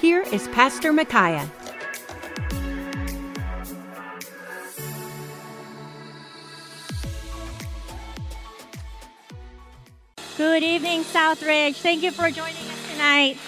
here is Pastor Micaiah. Good evening, Southridge. Thank you for joining us tonight.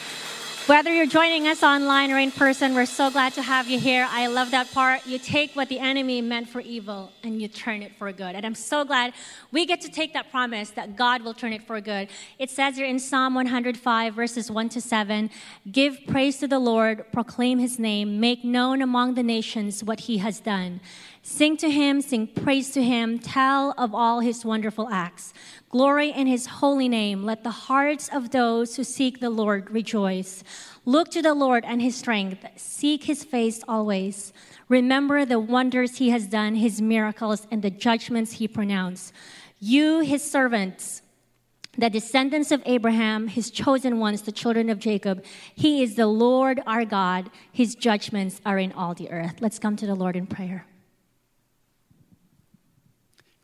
Whether you're joining us online or in person, we're so glad to have you here. I love that part. You take what the enemy meant for evil and you turn it for good. And I'm so glad we get to take that promise that God will turn it for good. It says here in Psalm 105, verses 1 to 7 Give praise to the Lord, proclaim his name, make known among the nations what he has done. Sing to him, sing praise to him, tell of all his wonderful acts. Glory in his holy name. Let the hearts of those who seek the Lord rejoice. Look to the Lord and his strength. Seek his face always. Remember the wonders he has done, his miracles, and the judgments he pronounced. You, his servants, the descendants of Abraham, his chosen ones, the children of Jacob. He is the Lord our God. His judgments are in all the earth. Let's come to the Lord in prayer.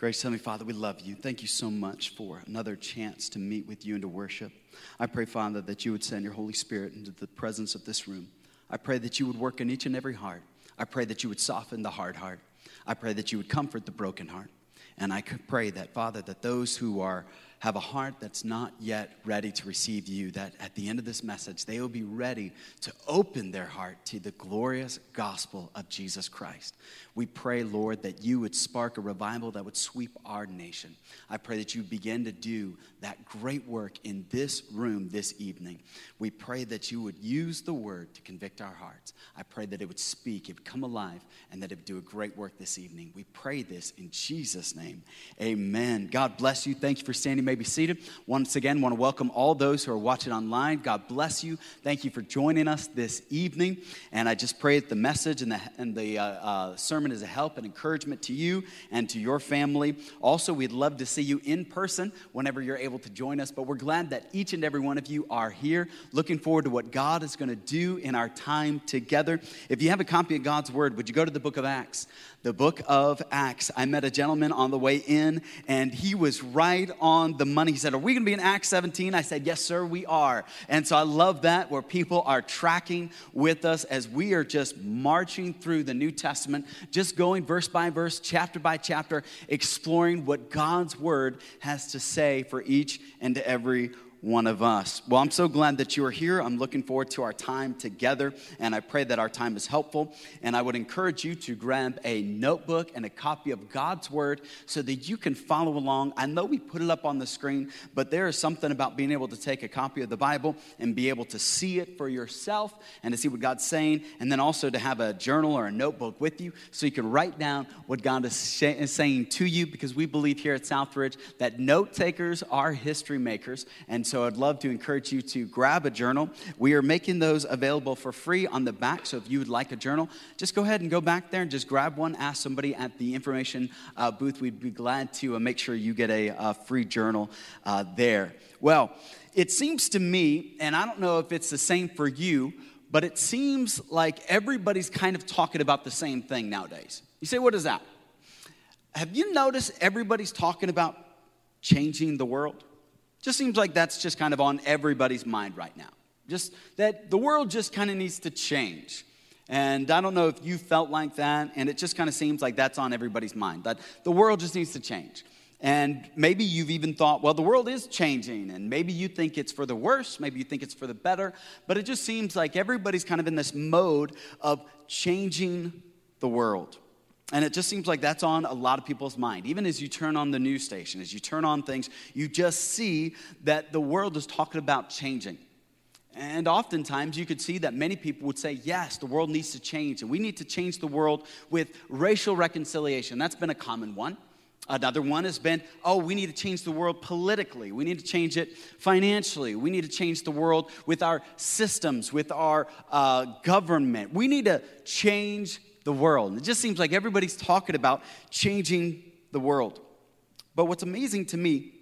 Grace, Heavenly Father, we love you. Thank you so much for another chance to meet with you and to worship. I pray, Father, that you would send your Holy Spirit into the presence of this room. I pray that you would work in each and every heart. I pray that you would soften the hard heart. I pray that you would comfort the broken heart. And I pray that, Father, that those who are have a heart that's not yet ready to receive you, that at the end of this message, they will be ready to open their heart to the glorious gospel of Jesus Christ. We pray, Lord, that you would spark a revival that would sweep our nation. I pray that you begin to do that great work in this room this evening. We pray that you would use the word to convict our hearts. I pray that it would speak, it would come alive, and that it would do a great work this evening. We pray this in Jesus' name. Amen. God bless you. Thank you for standing may be seated. Once again, want to welcome all those who are watching online. God bless you. Thank you for joining us this evening. And I just pray that the message and the, and the uh, uh, sermon is a help and encouragement to you and to your family. Also, we'd love to see you in person whenever you're able to join us. But we're glad that each and every one of you are here. Looking forward to what God is going to do in our time together. If you have a copy of God's Word, would you go to the book of Acts? The book of Acts. I met a gentleman on the way in, and he was right on the money. He said, Are we going to be in Acts 17? I said, Yes, sir, we are. And so I love that where people are tracking with us as we are just marching through the New Testament, just going verse by verse, chapter by chapter, exploring what God's word has to say for each and every one of us. Well, I'm so glad that you are here. I'm looking forward to our time together, and I pray that our time is helpful. And I would encourage you to grab a notebook and a copy of God's Word so that you can follow along. I know we put it up on the screen, but there is something about being able to take a copy of the Bible and be able to see it for yourself and to see what God's saying, and then also to have a journal or a notebook with you so you can write down what God is saying to you because we believe here at Southridge that note takers are history makers. And so I'd love to encourage you to grab a journal. We are making those available for free on the back. So if you would like a journal, just go ahead and go back there and just grab one. Ask somebody at the information uh, booth. We'd be glad to uh, make sure you get a, a free journal uh, there. Well, it seems to me, and I don't know if it's the same for you, but it seems like everybody's kind of talking about the same thing nowadays. You say, what is that? Have you noticed everybody's talking about changing the world? Just seems like that's just kind of on everybody's mind right now. Just that the world just kind of needs to change. And I don't know if you felt like that, and it just kind of seems like that's on everybody's mind, that the world just needs to change. And maybe you've even thought, well, the world is changing, and maybe you think it's for the worse, maybe you think it's for the better, but it just seems like everybody's kind of in this mode of changing the world. And it just seems like that's on a lot of people's mind. Even as you turn on the news station, as you turn on things, you just see that the world is talking about changing. And oftentimes you could see that many people would say, yes, the world needs to change, and we need to change the world with racial reconciliation. That's been a common one. Another one has been, oh, we need to change the world politically. We need to change it financially. We need to change the world with our systems, with our uh, government. We need to change the world. It just seems like everybody's talking about changing the world. But what's amazing to me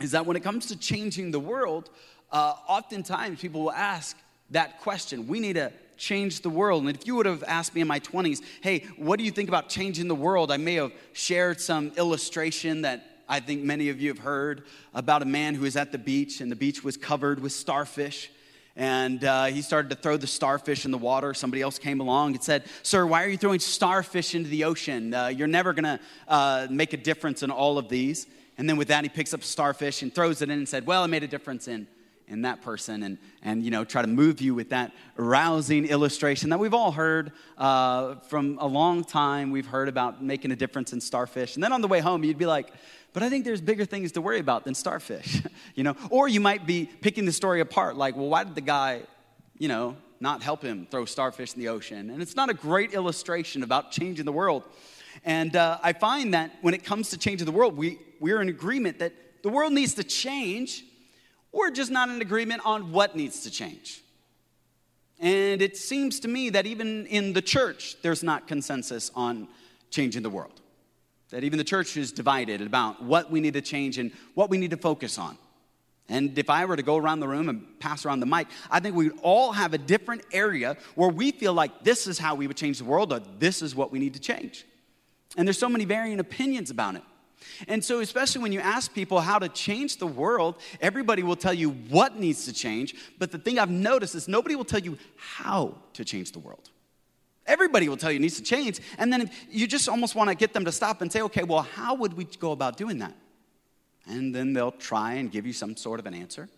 is that when it comes to changing the world, uh, oftentimes people will ask that question. We need to change the world. And if you would have asked me in my 20s, hey, what do you think about changing the world? I may have shared some illustration that I think many of you have heard about a man who was at the beach and the beach was covered with starfish. And uh, he started to throw the starfish in the water. Somebody else came along and said, Sir, why are you throwing starfish into the ocean? Uh, you're never going to uh, make a difference in all of these. And then with that, he picks up a starfish and throws it in and said, Well, I made a difference in in that person and, and you know try to move you with that rousing illustration that we've all heard uh, from a long time. We've heard about making a difference in starfish. And then on the way home you'd be like but i think there's bigger things to worry about than starfish you know? Or you might be picking the story apart like well why did the guy you know not help him throw starfish in the ocean? And it's not a great illustration about changing the world. And uh, i find that when it comes to changing the world we, we're in agreement that the world needs to change we're just not in agreement on what needs to change. And it seems to me that even in the church, there's not consensus on changing the world. That even the church is divided about what we need to change and what we need to focus on. And if I were to go around the room and pass around the mic, I think we would all have a different area where we feel like this is how we would change the world or this is what we need to change. And there's so many varying opinions about it. And so, especially when you ask people how to change the world, everybody will tell you what needs to change. But the thing I've noticed is nobody will tell you how to change the world. Everybody will tell you needs to change. And then you just almost want to get them to stop and say, okay, well, how would we go about doing that? And then they'll try and give you some sort of an answer.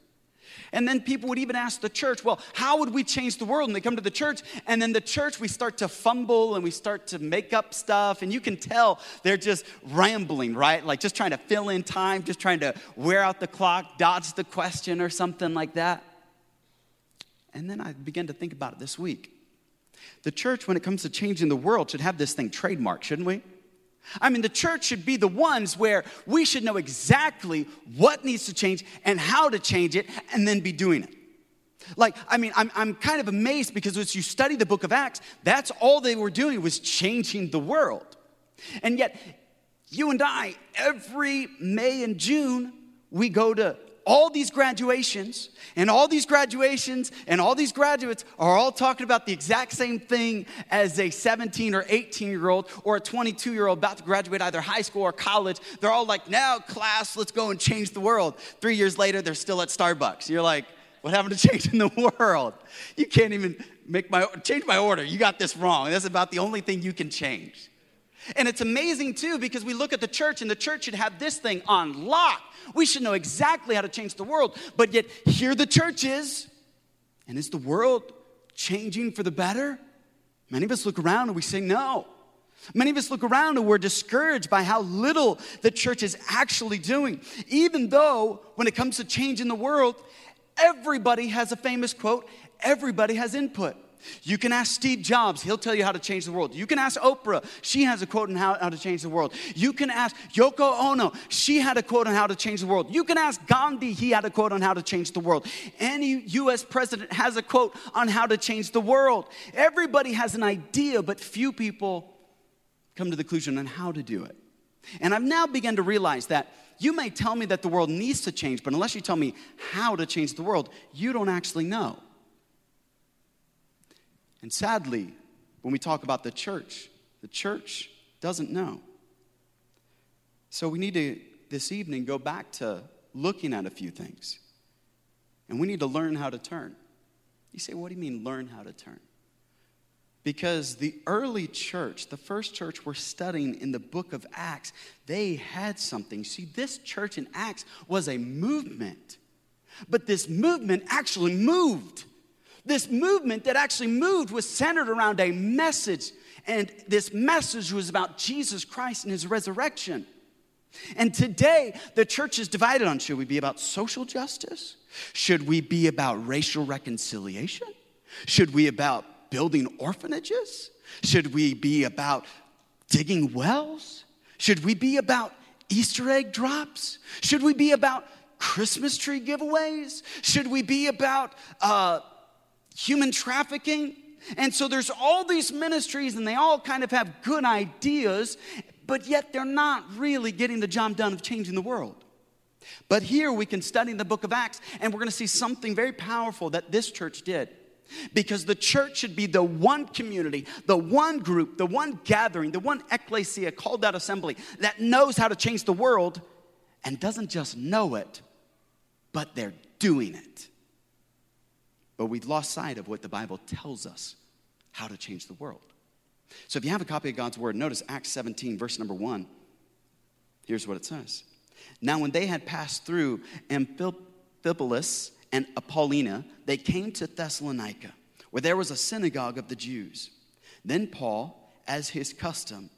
And then people would even ask the church, well, how would we change the world? And they come to the church, and then the church, we start to fumble and we start to make up stuff. And you can tell they're just rambling, right? Like just trying to fill in time, just trying to wear out the clock, dodge the question, or something like that. And then I began to think about it this week. The church, when it comes to changing the world, should have this thing trademarked, shouldn't we? I mean, the church should be the ones where we should know exactly what needs to change and how to change it and then be doing it. Like, I mean, I'm, I'm kind of amazed because as you study the book of Acts, that's all they were doing was changing the world. And yet, you and I, every May and June, we go to all these graduations, and all these graduations and all these graduates are all talking about the exact same thing as a 17 or 18 year old or a 22 year old about to graduate either high school or college. They're all like, now, class, let's go and change the world. Three years later, they're still at Starbucks. You're like, what happened to changing the world? You can't even make my change my order. You got this wrong. That's about the only thing you can change. And it's amazing too because we look at the church and the church should have this thing on lock. We should know exactly how to change the world. But yet, here the church is. And is the world changing for the better? Many of us look around and we say no. Many of us look around and we're discouraged by how little the church is actually doing. Even though, when it comes to changing the world, everybody has a famous quote, everybody has input. You can ask Steve Jobs, he'll tell you how to change the world. You can ask Oprah, she has a quote on how, how to change the world. You can ask Yoko Ono, she had a quote on how to change the world. You can ask Gandhi, he had a quote on how to change the world. Any US president has a quote on how to change the world. Everybody has an idea, but few people come to the conclusion on how to do it. And I've now begun to realize that you may tell me that the world needs to change, but unless you tell me how to change the world, you don't actually know. And sadly, when we talk about the church, the church doesn't know. So we need to, this evening, go back to looking at a few things. And we need to learn how to turn. You say, what do you mean, learn how to turn? Because the early church, the first church we're studying in the book of Acts, they had something. See, this church in Acts was a movement, but this movement actually moved. This movement that actually moved was centered around a message, and this message was about Jesus Christ and his resurrection. And today, the church is divided on should we be about social justice? Should we be about racial reconciliation? Should we about building orphanages? Should we be about digging wells? Should we be about Easter egg drops? Should we be about Christmas tree giveaways? Should we be about uh, human trafficking? And so there's all these ministries, and they all kind of have good ideas, but yet they're not really getting the job done of changing the world. But here we can study the book of Acts, and we're going to see something very powerful that this church did. Because the church should be the one community, the one group, the one gathering, the one ecclesia called out assembly that knows how to change the world and doesn't just know it, but they're doing it. But we've lost sight of what the Bible tells us how to change the world. So if you have a copy of God's word, notice Acts 17, verse number 1. Here's what it says. Now, when they had passed through Amphipolis and Apollonia, they came to Thessalonica, where there was a synagogue of the Jews. Then Paul, as his custom,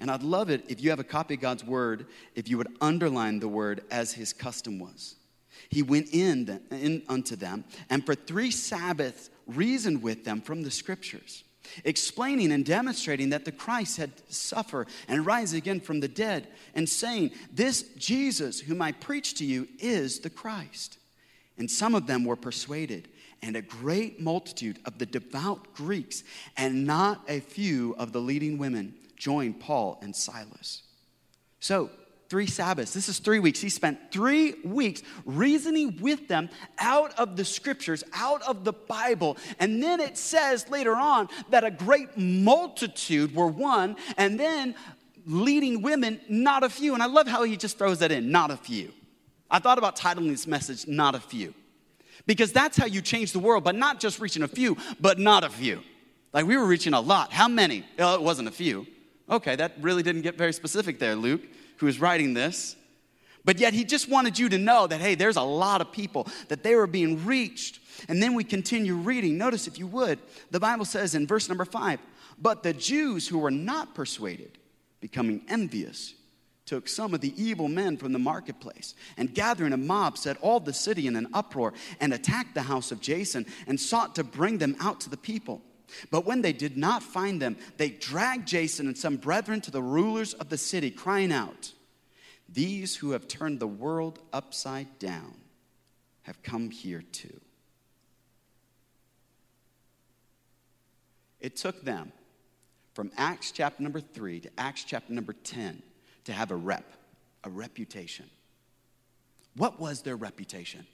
and I'd love it if you have a copy of God's word, if you would underline the word as his custom was. He went in, in unto them, and for three Sabbaths reasoned with them from the scriptures, explaining and demonstrating that the Christ had suffered and rise again from the dead, and saying, This Jesus whom I preach to you is the Christ. And some of them were persuaded, and a great multitude of the devout Greeks, and not a few of the leading women, joined Paul and Silas. So, three Sabbaths. This is three weeks. He spent three weeks reasoning with them out of the scriptures, out of the Bible. And then it says later on that a great multitude were one, and then leading women, not a few. And I love how he just throws that in, not a few. I thought about titling this message, Not a Few, because that's how you change the world, but not just reaching a few, but not a few. Like we were reaching a lot. How many? It wasn't a few. Okay, that really didn't get very specific there, Luke who is writing this. But yet he just wanted you to know that, hey, there's a lot of people, that they were being reached. And then we continue reading. Notice, if you would, the Bible says in verse number five, but the Jews who were not persuaded, becoming envious, took some of the evil men from the marketplace and gathering a mob set all the city in an uproar and attacked the house of Jason and sought to bring them out to the people. But when they did not find them, they dragged Jason and some brethren to the rulers of the city, crying out, These who have turned the world upside down have come here too. It took them from Acts chapter number three to Acts chapter number 10 to have a rep, a reputation. What was their reputation?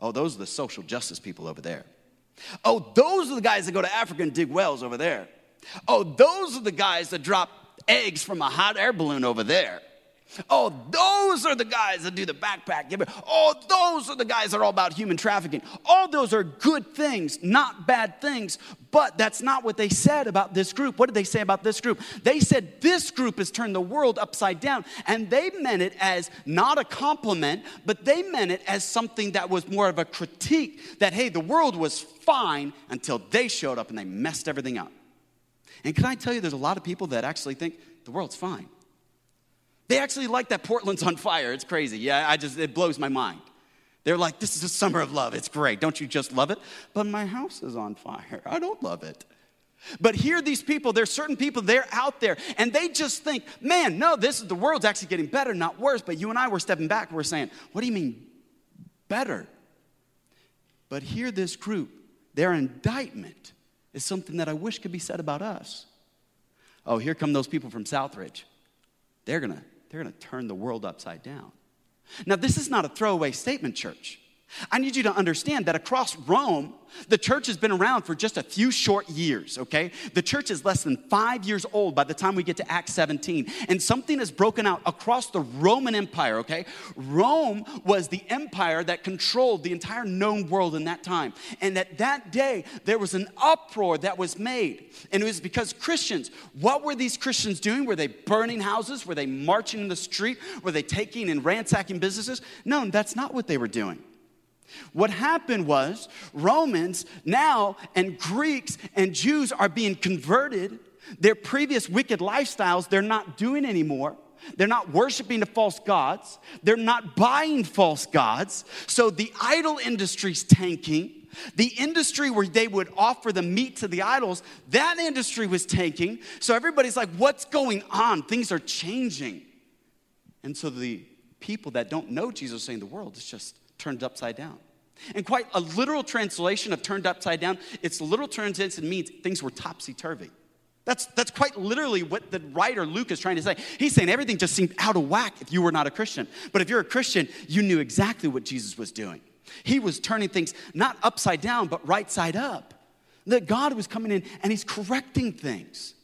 Oh, those are the social justice people over there. Oh, those are the guys that go to Africa and dig wells over there. Oh, those are the guys that drop eggs from a hot air balloon over there. Oh, those are the guys that do the backpack. Oh, those are the guys that are all about human trafficking. All those are good things, not bad things. But that's not what they said about this group. What did they say about this group? They said this group has turned the world upside down. And they meant it as not a compliment, but they meant it as something that was more of a critique that, hey, the world was fine until they showed up and they messed everything up. And can I tell you, there's a lot of people that actually think the world's fine. They actually like that Portland's on fire. It's crazy. Yeah, I just, it blows my mind. They're like, this is a summer of love. It's great. Don't you just love it? But my house is on fire. I don't love it. But here, these people, there's certain people, they're out there, and they just think, man, no, this is the world's actually getting better, not worse. But you and I were stepping back, we're saying, what do you mean better? But here, this group, their indictment is something that I wish could be said about us. Oh, here come those people from Southridge. They're gonna they're to turn the world upside down. Now, this is not a throwaway statement, church. I need you to understand that across Rome, the church has been around for just a few short years, okay? The church is less than five years old by the time we get to Acts 17. And something has broken out across the Roman Empire, okay? Rome was the empire that controlled the entire known world in that time. And at that day, there was an uproar that was made. And it was because Christians, what were these Christians doing? Were they burning houses? Were they marching in the street? Were they taking and ransacking businesses? No, that's not what they were doing. What happened was Romans now and Greeks and Jews are being converted. Their previous wicked lifestyles, they're not doing anymore. They're not worshiping the false gods. They're not buying false gods. So the idol industry's tanking. The industry where they would offer the meat to the idols, that industry was tanking. So everybody's like, what's going on? Things are changing. And so the people that don't know Jesus saying the world is just turned upside down. And quite a literal translation of turned upside down, its literal translation means things were topsy turvy. That's, that's quite literally what the writer Luke is trying to say. He's saying everything just seemed out of whack if you were not a Christian. But if you're a Christian, you knew exactly what Jesus was doing. He was turning things not upside down, but right side up. That God was coming in and He's correcting things.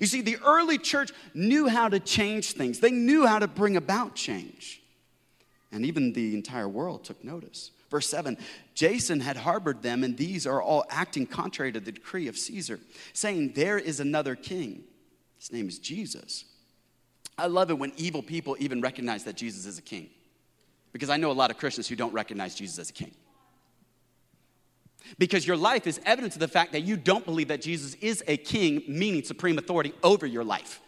You see, the early church knew how to change things, they knew how to bring about change. And even the entire world took notice. Verse 7 Jason had harbored them, and these are all acting contrary to the decree of Caesar, saying, There is another king. His name is Jesus. I love it when evil people even recognize that Jesus is a king, because I know a lot of Christians who don't recognize Jesus as a king. Because your life is evidence of the fact that you don't believe that Jesus is a king, meaning supreme authority over your life.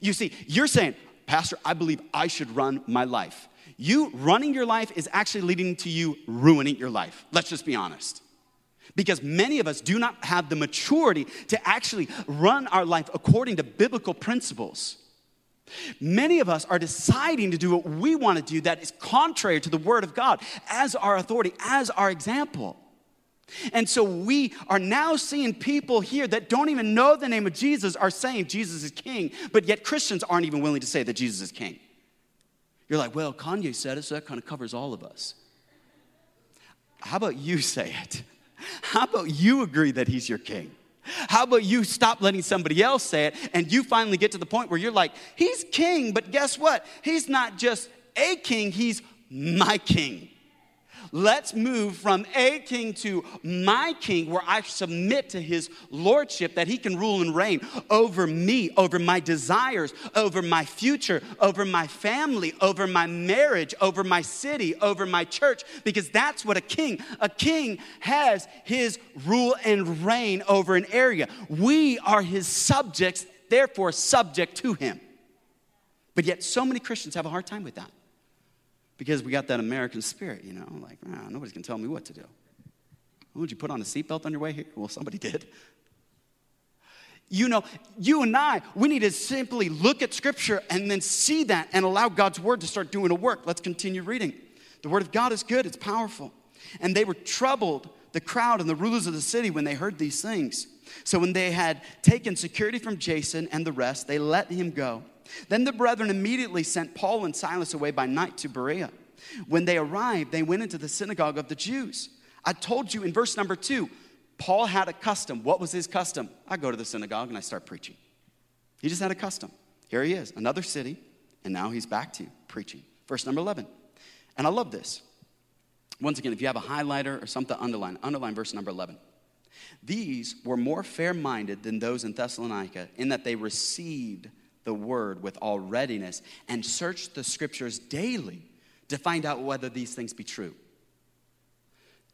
You see, you're saying, Pastor, I believe I should run my life. You running your life is actually leading to you ruining your life. Let's just be honest. Because many of us do not have the maturity to actually run our life according to biblical principles. Many of us are deciding to do what we want to do that is contrary to the Word of God as our authority, as our example. And so we are now seeing people here that don't even know the name of Jesus are saying Jesus is king, but yet Christians aren't even willing to say that Jesus is king. You're like, well, Kanye said it, so that kind of covers all of us. How about you say it? How about you agree that he's your king? How about you stop letting somebody else say it and you finally get to the point where you're like, he's king, but guess what? He's not just a king, he's my king. Let's move from a king to my king, where I submit to his lordship that he can rule and reign over me, over my desires, over my future, over my family, over my marriage, over my city, over my church, because that's what a king, a king has his rule and reign over an area. We are his subjects, therefore subject to him. But yet, so many Christians have a hard time with that because we got that American spirit, you know, like, ah, nobody's gonna tell me what to do. Would you put on a seatbelt on your way here? Well, somebody did. You know, you and I, we need to simply look at Scripture and then see that and allow God's Word to start doing a work. Let's continue reading. The Word of God is good, it's powerful. And they were troubled, the crowd and the rulers of the city, when they heard these things. So when they had taken security from Jason and the rest, they let him go. Then the brethren immediately sent Paul and Silas away by night to Berea. When they arrived, they went into the synagogue of the Jews. I told you in verse number two, Paul had a custom. What was his custom? I go to the synagogue and I start preaching. He just had a custom. Here he is, another city, and now he's back to preaching. Verse number 11. And I love this. Once again, if you have a highlighter or something, underline, underline verse number 11. These were more fair minded than those in Thessalonica in that they received the word with all readiness and search the scriptures daily to find out whether these things be true.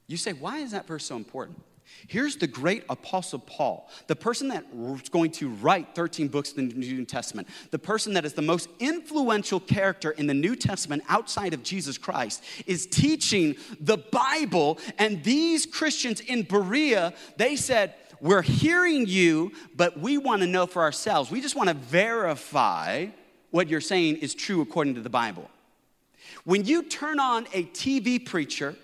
You say, why is that verse so important? Here's the great apostle Paul, the person that's going to write 13 books in the New Testament, the person that is the most influential character in the New Testament outside of Jesus Christ, is teaching the Bible. And these Christians in Berea, they said, we're hearing you, but we want to know for ourselves. We just want to verify what you're saying is true according to the Bible. When you turn on a TV preacher,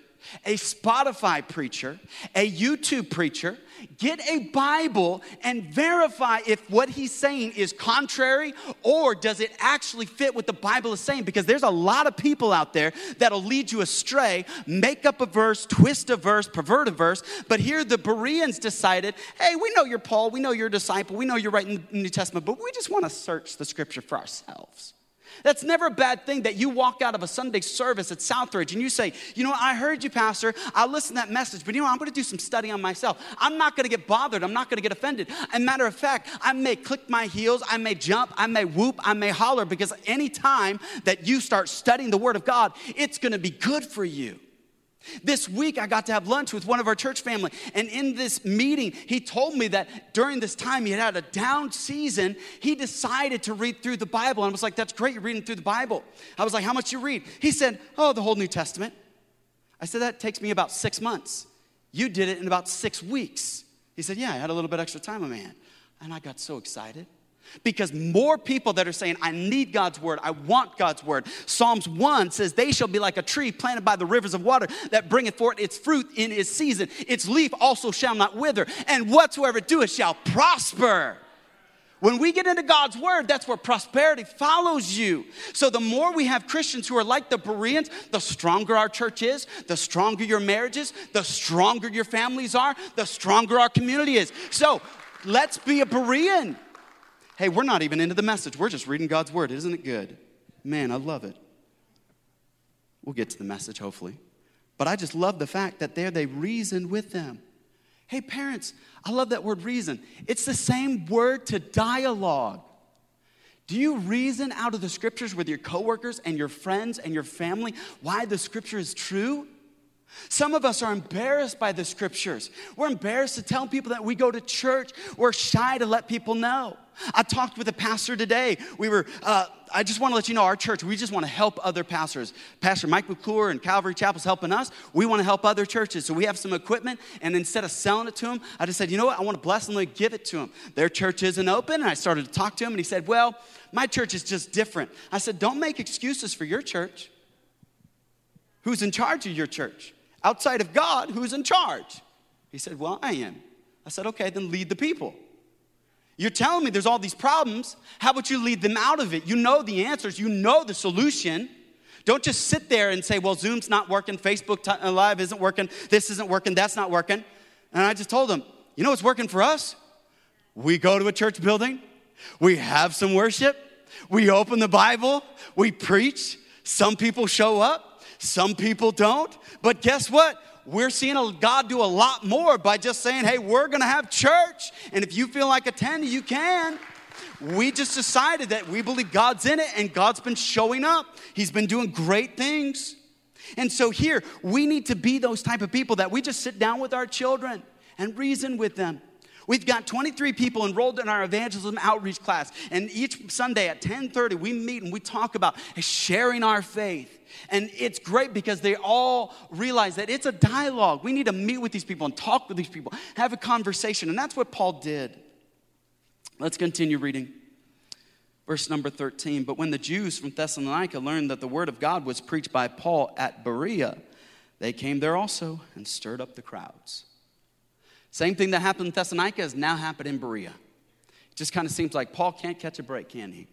a Spotify preacher, a YouTube preacher, get a Bible and verify if what he's saying is contrary or does it actually fit what the Bible is saying. Because there's a lot of people out there that'll lead you astray, make up a verse, twist a verse, pervert a verse. But here the Bereans decided hey, we know you're Paul, we know you're a disciple, we know you're writing the New Testament, but we just want to search the scripture for ourselves. That's never a bad thing that you walk out of a Sunday service at Southridge and you say, you know, I heard you, Pastor. I listened to that message, but you know, I'm going to do some study on myself. I'm not going to get bothered. I'm not going to get offended. And matter of fact, I may click my heels, I may jump, I may whoop, I may holler because anytime that you start studying the Word of God, it's going to be good for you. This week, I got to have lunch with one of our church family. And in this meeting, he told me that during this time he had had a down season. He decided to read through the Bible. And I was like, That's great, you're reading through the Bible. I was like, How much you read? He said, Oh, the whole New Testament. I said, That takes me about six months. You did it in about six weeks. He said, Yeah, I had a little bit extra time hand. And I got so excited. Because more people that are saying, I need God's word, I want God's word. Psalms 1 says, They shall be like a tree planted by the rivers of water that bringeth forth its fruit in its season. Its leaf also shall not wither, and whatsoever it doeth shall prosper. When we get into God's word, that's where prosperity follows you. So the more we have Christians who are like the Bereans, the stronger our church is, the stronger your marriages, the stronger your families are, the stronger our community is. So let's be a Berean. Hey, we're not even into the message. We're just reading God's word. Isn't it good? Man, I love it. We'll get to the message, hopefully. But I just love the fact that there they reasoned with them. Hey, parents, I love that word reason. It's the same word to dialogue. Do you reason out of the scriptures with your coworkers and your friends and your family why the scripture is true? Some of us are embarrassed by the scriptures. We're embarrassed to tell people that we go to church. We're shy to let people know. I talked with a pastor today. We were, uh, I just want to let you know, our church, we just want to help other pastors. Pastor Mike McClure and Calvary Chapel's helping us. We want to help other churches. So we have some equipment, and instead of selling it to them, I just said, you know what? I want to bless them and give it to them. Their church isn't open, and I started to talk to him, and he said, well, my church is just different. I said, don't make excuses for your church. Who's in charge of your church? Outside of God who's in charge? He said, Well, I am. I said, Okay, then lead the people. You're telling me there's all these problems. How about you lead them out of it? You know the answers, you know the solution. Don't just sit there and say, Well, Zoom's not working, Facebook uh, Live isn't working, this isn't working, that's not working. And I just told them, You know what's working for us? We go to a church building, we have some worship, we open the Bible, we preach. Some people show up, some people don't. But guess what? We're seeing God do a lot more by just saying, hey, we're gonna have church. And if you feel like attending, you can. We just decided that we believe God's in it and God's been showing up. He's been doing great things. And so here, we need to be those type of people that we just sit down with our children and reason with them. We've got 23 people enrolled in our evangelism outreach class, and each Sunday at 10:30 we meet and we talk about sharing our faith. And it's great because they all realize that it's a dialogue. We need to meet with these people and talk with these people, have a conversation, and that's what Paul did. Let's continue reading. Verse number 13. But when the Jews from Thessalonica learned that the word of God was preached by Paul at Berea, they came there also and stirred up the crowds. Same thing that happened in Thessalonica has now happened in Berea. It just kind of seems like Paul can't catch a break, can he?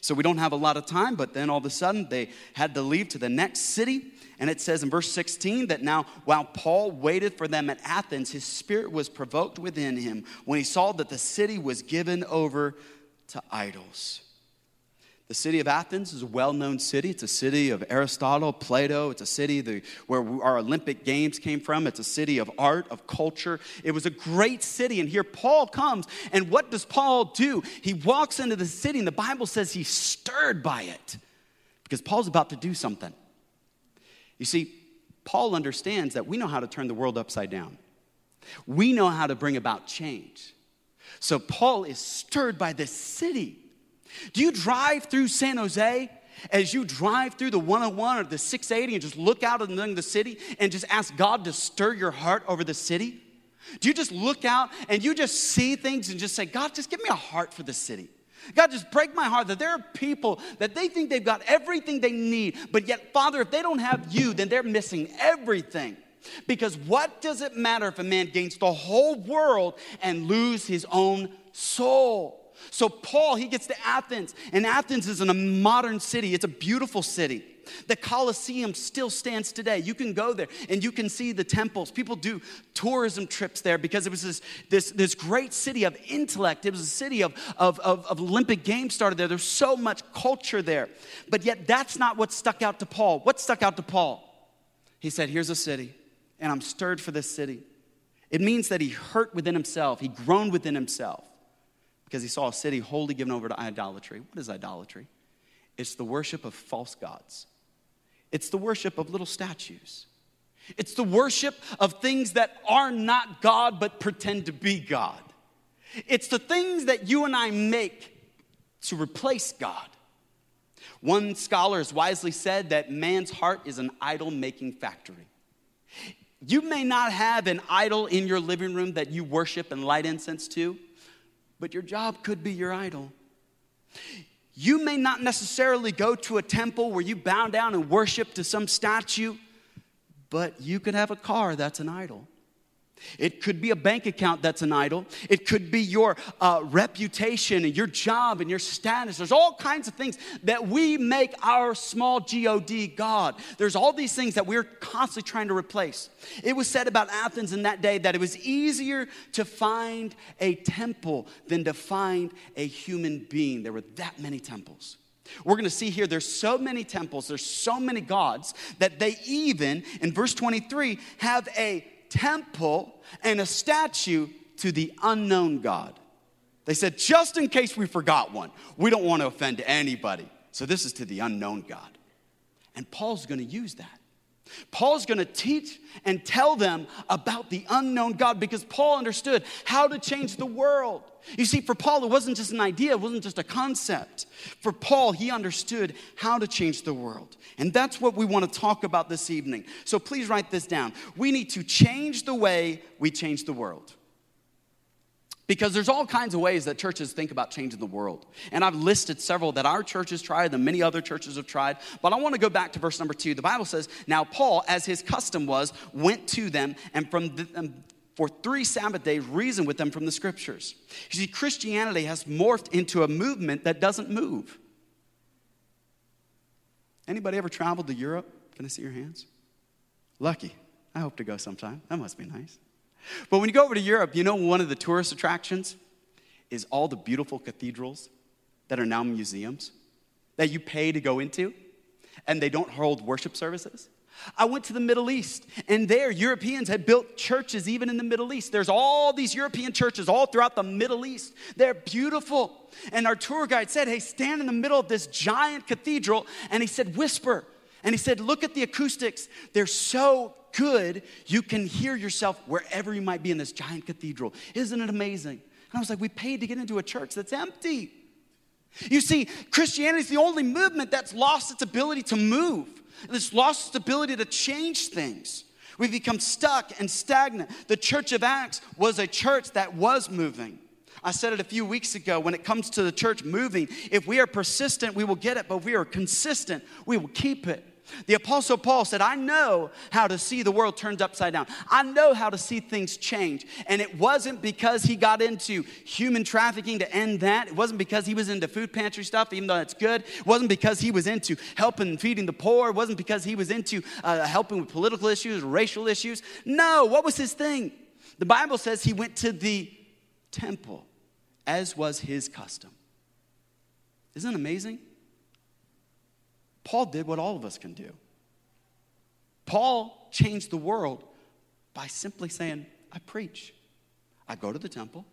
So we don't have a lot of time, but then all of a sudden they had to leave to the next city. And it says in verse 16 that now, while Paul waited for them at Athens, his spirit was provoked within him when he saw that the city was given over to idols. The city of Athens is a well known city. It's a city of Aristotle, Plato. It's a city the, where our Olympic Games came from. It's a city of art, of culture. It was a great city. And here Paul comes. And what does Paul do? He walks into the city, and the Bible says he's stirred by it because Paul's about to do something. You see, Paul understands that we know how to turn the world upside down, we know how to bring about change. So Paul is stirred by this city. Do you drive through San Jose as you drive through the 101 or the 680 and just look out in the city and just ask God to stir your heart over the city? Do you just look out and you just see things and just say, God, just give me a heart for the city? God, just break my heart that there are people that they think they've got everything they need, but yet, Father, if they don't have you, then they're missing everything. Because what does it matter if a man gains the whole world and lose his own soul? So, Paul, he gets to Athens, and Athens is in a modern city. It's a beautiful city. The Colosseum still stands today. You can go there and you can see the temples. People do tourism trips there because it was this, this, this great city of intellect. It was a city of, of, of, of Olympic Games started there. There's so much culture there. But yet, that's not what stuck out to Paul. What stuck out to Paul? He said, Here's a city, and I'm stirred for this city. It means that he hurt within himself, he groaned within himself because he saw a city wholly given over to idolatry. What is idolatry? It's the worship of false gods, it's the worship of little statues. It's the worship of things that are not God but pretend to be God. It's the things that you and I make to replace God. One scholar has wisely said that man's heart is an idol making factory. You may not have an idol in your living room that you worship and light incense to, but your job could be your idol. You may not necessarily go to a temple where you bow down and worship to some statue, but you could have a car that's an idol. It could be a bank account that's an idol. It could be your uh, reputation and your job and your status. There's all kinds of things that we make our small God God. There's all these things that we're constantly trying to replace. It was said about Athens in that day that it was easier to find a temple than to find a human being. There were that many temples. We're going to see here there's so many temples, there's so many gods that they even, in verse 23, have a temple and a statue to the unknown God. They said, just in case we forgot one, we don't want to offend anybody. So this is to the unknown God. And Paul's going to use that. Paul's going to teach and tell them about the unknown God because Paul understood how to change the world. You see, for Paul, it wasn't just an idea, it wasn't just a concept. For Paul, he understood how to change the world. And that's what we want to talk about this evening. So please write this down. We need to change the way we change the world. Because there's all kinds of ways that churches think about changing the world. And I've listed several that our church has tried and many other churches have tried. But I want to go back to verse number two. The Bible says, Now Paul, as his custom was, went to them and from the, um, for three Sabbath days reasoned with them from the scriptures. You see, Christianity has morphed into a movement that doesn't move. Anybody ever traveled to Europe? Can I see your hands? Lucky. I hope to go sometime. That must be nice. But when you go over to Europe, you know one of the tourist attractions is all the beautiful cathedrals that are now museums that you pay to go into, and they don't hold worship services. I went to the Middle East, and there, Europeans had built churches even in the Middle East. There's all these European churches all throughout the Middle East. They're beautiful. And our tour guide said, Hey, stand in the middle of this giant cathedral. And he said, Whisper. And he said, Look at the acoustics. They're so good, you can hear yourself wherever you might be in this giant cathedral. Isn't it amazing? And I was like, we paid to get into a church that's empty. You see, Christianity is the only movement that's lost its ability to move, it's lost its ability to change things. We've become stuck and stagnant. The church of Acts was a church that was moving. I said it a few weeks ago when it comes to the church moving, if we are persistent, we will get it, but we are consistent, we will keep it. The Apostle Paul said, I know how to see the world turned upside down. I know how to see things change. And it wasn't because he got into human trafficking to end that. It wasn't because he was into food pantry stuff, even though that's good. It wasn't because he was into helping and feeding the poor. It wasn't because he was into uh, helping with political issues, racial issues. No, what was his thing? The Bible says he went to the temple, as was his custom. Isn't that amazing? Paul did what all of us can do. Paul changed the world by simply saying, I preach. I go to the temple,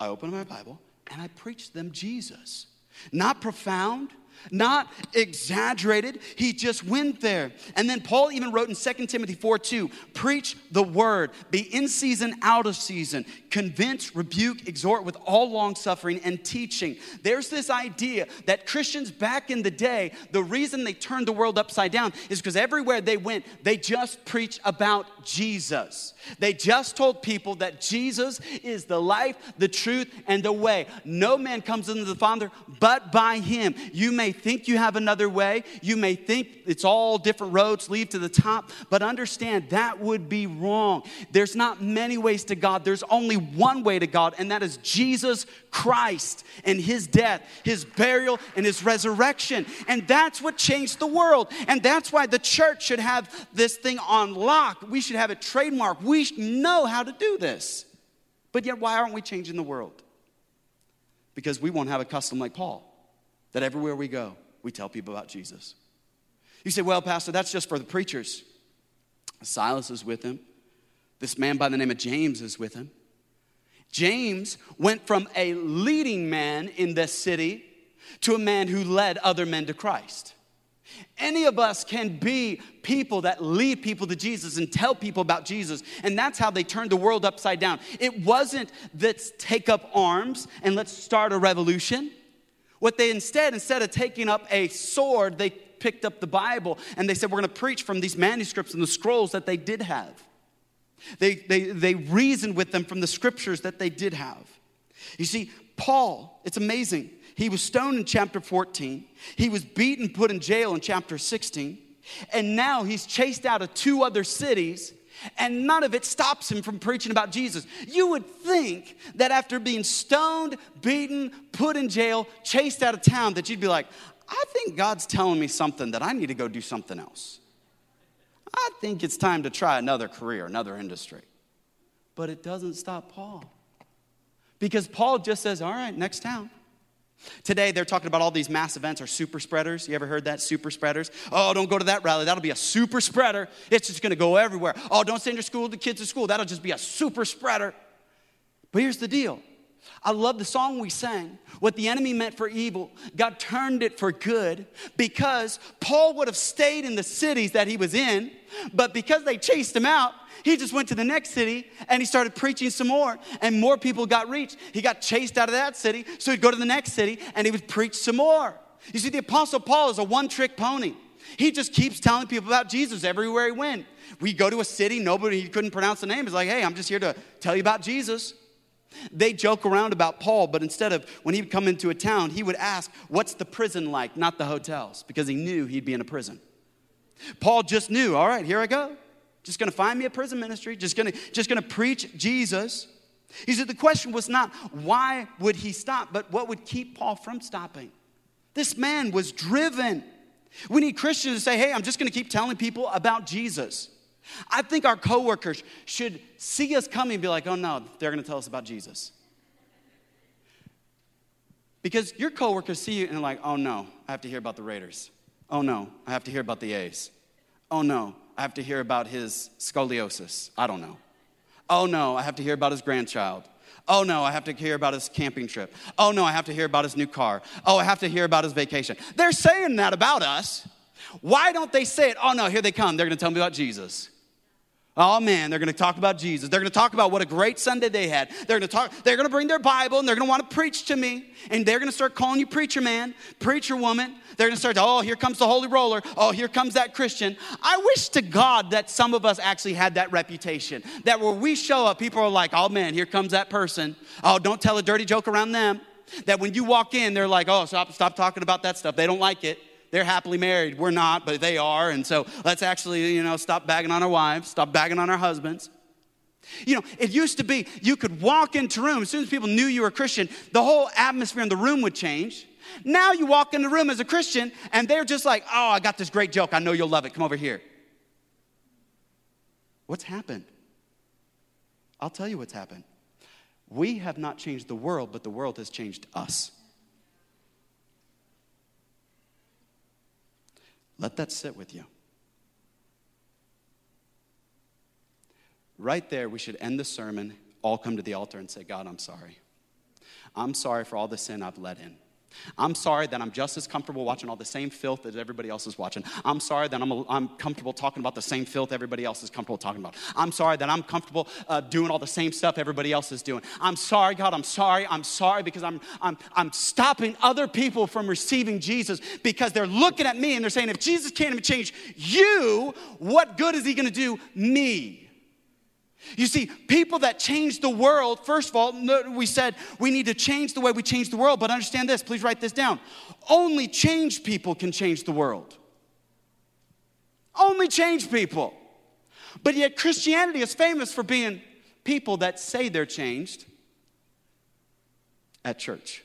I open my Bible, and I preach them Jesus. Not profound, not exaggerated. He just went there. And then Paul even wrote in 2 Timothy 4 2 preach the word, be in season, out of season, convince, rebuke, exhort with all long suffering and teaching. There's this idea that Christians back in the day, the reason they turned the world upside down is because everywhere they went, they just preached about Jesus. They just told people that Jesus is the life, the truth, and the way. No man comes into the Father but by him. You may think you have another way. You may think it's all different roads lead to the top, but understand that would be wrong. There's not many ways to God. There's only one way to God, and that is Jesus Christ and his death, his burial, and his resurrection. And that's what changed the world. And that's why the church should have this thing on lock. We should have it trademarked. We know how to do this. But yet, why aren't we changing the world? Because we won't have a custom like Paul that everywhere we go, we tell people about Jesus. You say, well, Pastor, that's just for the preachers. Silas is with him. This man by the name of James is with him. James went from a leading man in this city to a man who led other men to Christ. Any of us can be people that lead people to Jesus and tell people about Jesus. And that's how they turned the world upside down. It wasn't let's take up arms and let's start a revolution. What they instead, instead of taking up a sword, they picked up the Bible and they said, We're going to preach from these manuscripts and the scrolls that they did have. They, they, they reasoned with them from the scriptures that they did have. You see, Paul, it's amazing. He was stoned in chapter 14, he was beaten, put in jail in chapter 16, and now he's chased out of two other cities and none of it stops him from preaching about Jesus. You would think that after being stoned, beaten, put in jail, chased out of town, that you'd be like, I think God's telling me something that I need to go do something else. I think it's time to try another career, another industry. But it doesn't stop Paul. Because Paul just says, All right, next town. Today, they're talking about all these mass events are super spreaders. You ever heard that? Super spreaders. Oh, don't go to that rally. That'll be a super spreader. It's just gonna go everywhere. Oh, don't send your school, the kids to school. That'll just be a super spreader. But here's the deal I love the song we sang. What the enemy meant for evil, God turned it for good because Paul would have stayed in the cities that he was in, but because they chased him out, he just went to the next city and he started preaching some more, and more people got reached. He got chased out of that city, so he'd go to the next city and he would preach some more. You see, the Apostle Paul is a one trick pony. He just keeps telling people about Jesus everywhere he went. We go to a city, nobody he couldn't pronounce the name. He's like, hey, I'm just here to tell you about Jesus. They joke around about Paul, but instead of when he would come into a town, he would ask, What's the prison like? Not the hotels, because he knew he'd be in a prison. Paul just knew, All right, here I go. Just gonna find me a prison ministry, just gonna, just gonna preach Jesus. He said the question was not why would he stop, but what would keep Paul from stopping? This man was driven. We need Christians to say, hey, I'm just gonna keep telling people about Jesus. I think our coworkers should see us coming and be like, oh no, they're gonna tell us about Jesus. Because your coworkers see you and they're like, oh no, I have to hear about the Raiders. Oh no, I have to hear about the A's. Oh no, I have to hear about his scoliosis. I don't know. Oh no, I have to hear about his grandchild. Oh no, I have to hear about his camping trip. Oh no, I have to hear about his new car. Oh, I have to hear about his vacation. They're saying that about us. Why don't they say it? Oh no, here they come. They're going to tell me about Jesus. Oh man, they're going to talk about Jesus. They're going to talk about what a great Sunday they had. They're going to talk they're going to bring their Bible and they're going to want to preach to me and they're going to start calling you preacher man, preacher woman. They're going to start, "Oh, here comes the holy roller. Oh, here comes that Christian." I wish to God that some of us actually had that reputation. That where we show up, people are like, "Oh man, here comes that person. Oh, don't tell a dirty joke around them." That when you walk in, they're like, "Oh, stop stop talking about that stuff. They don't like it." They're happily married. We're not, but they are. And so let's actually, you know, stop bagging on our wives, stop bagging on our husbands. You know, it used to be you could walk into a room, as soon as people knew you were a Christian, the whole atmosphere in the room would change. Now you walk in the room as a Christian and they're just like, oh, I got this great joke. I know you'll love it. Come over here. What's happened? I'll tell you what's happened. We have not changed the world, but the world has changed us. Let that sit with you. Right there, we should end the sermon, all come to the altar and say, God, I'm sorry. I'm sorry for all the sin I've let in. I'm sorry that I'm just as comfortable watching all the same filth that everybody else is watching. I'm sorry that I'm, I'm comfortable talking about the same filth everybody else is comfortable talking about. I'm sorry that I'm comfortable uh, doing all the same stuff everybody else is doing. I'm sorry, God, I'm sorry. I'm sorry because I'm, I'm, I'm stopping other people from receiving Jesus because they're looking at me and they're saying, if Jesus can't even change you, what good is he going to do me? You see, people that change the world, first of all, we said we need to change the way we change the world, but understand this, please write this down. Only changed people can change the world. Only changed people. But yet, Christianity is famous for being people that say they're changed at church.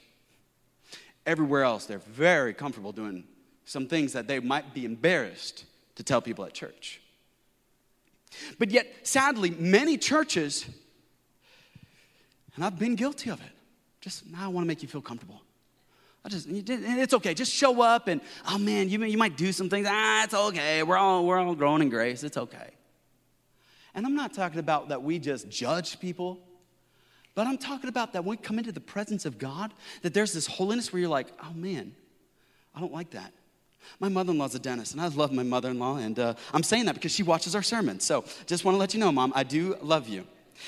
Everywhere else, they're very comfortable doing some things that they might be embarrassed to tell people at church. But yet, sadly, many churches, and I've been guilty of it, just now I want to make you feel comfortable. I just, it's okay. Just show up and, oh man, you, you might do some things. Ah, it's okay. We're all, we're all growing in grace. It's okay. And I'm not talking about that we just judge people, but I'm talking about that when we come into the presence of God, that there's this holiness where you're like, oh man, I don't like that. My mother in law's a dentist, and I love my mother in law, and uh, I'm saying that because she watches our sermons. So just want to let you know, Mom, I do love you.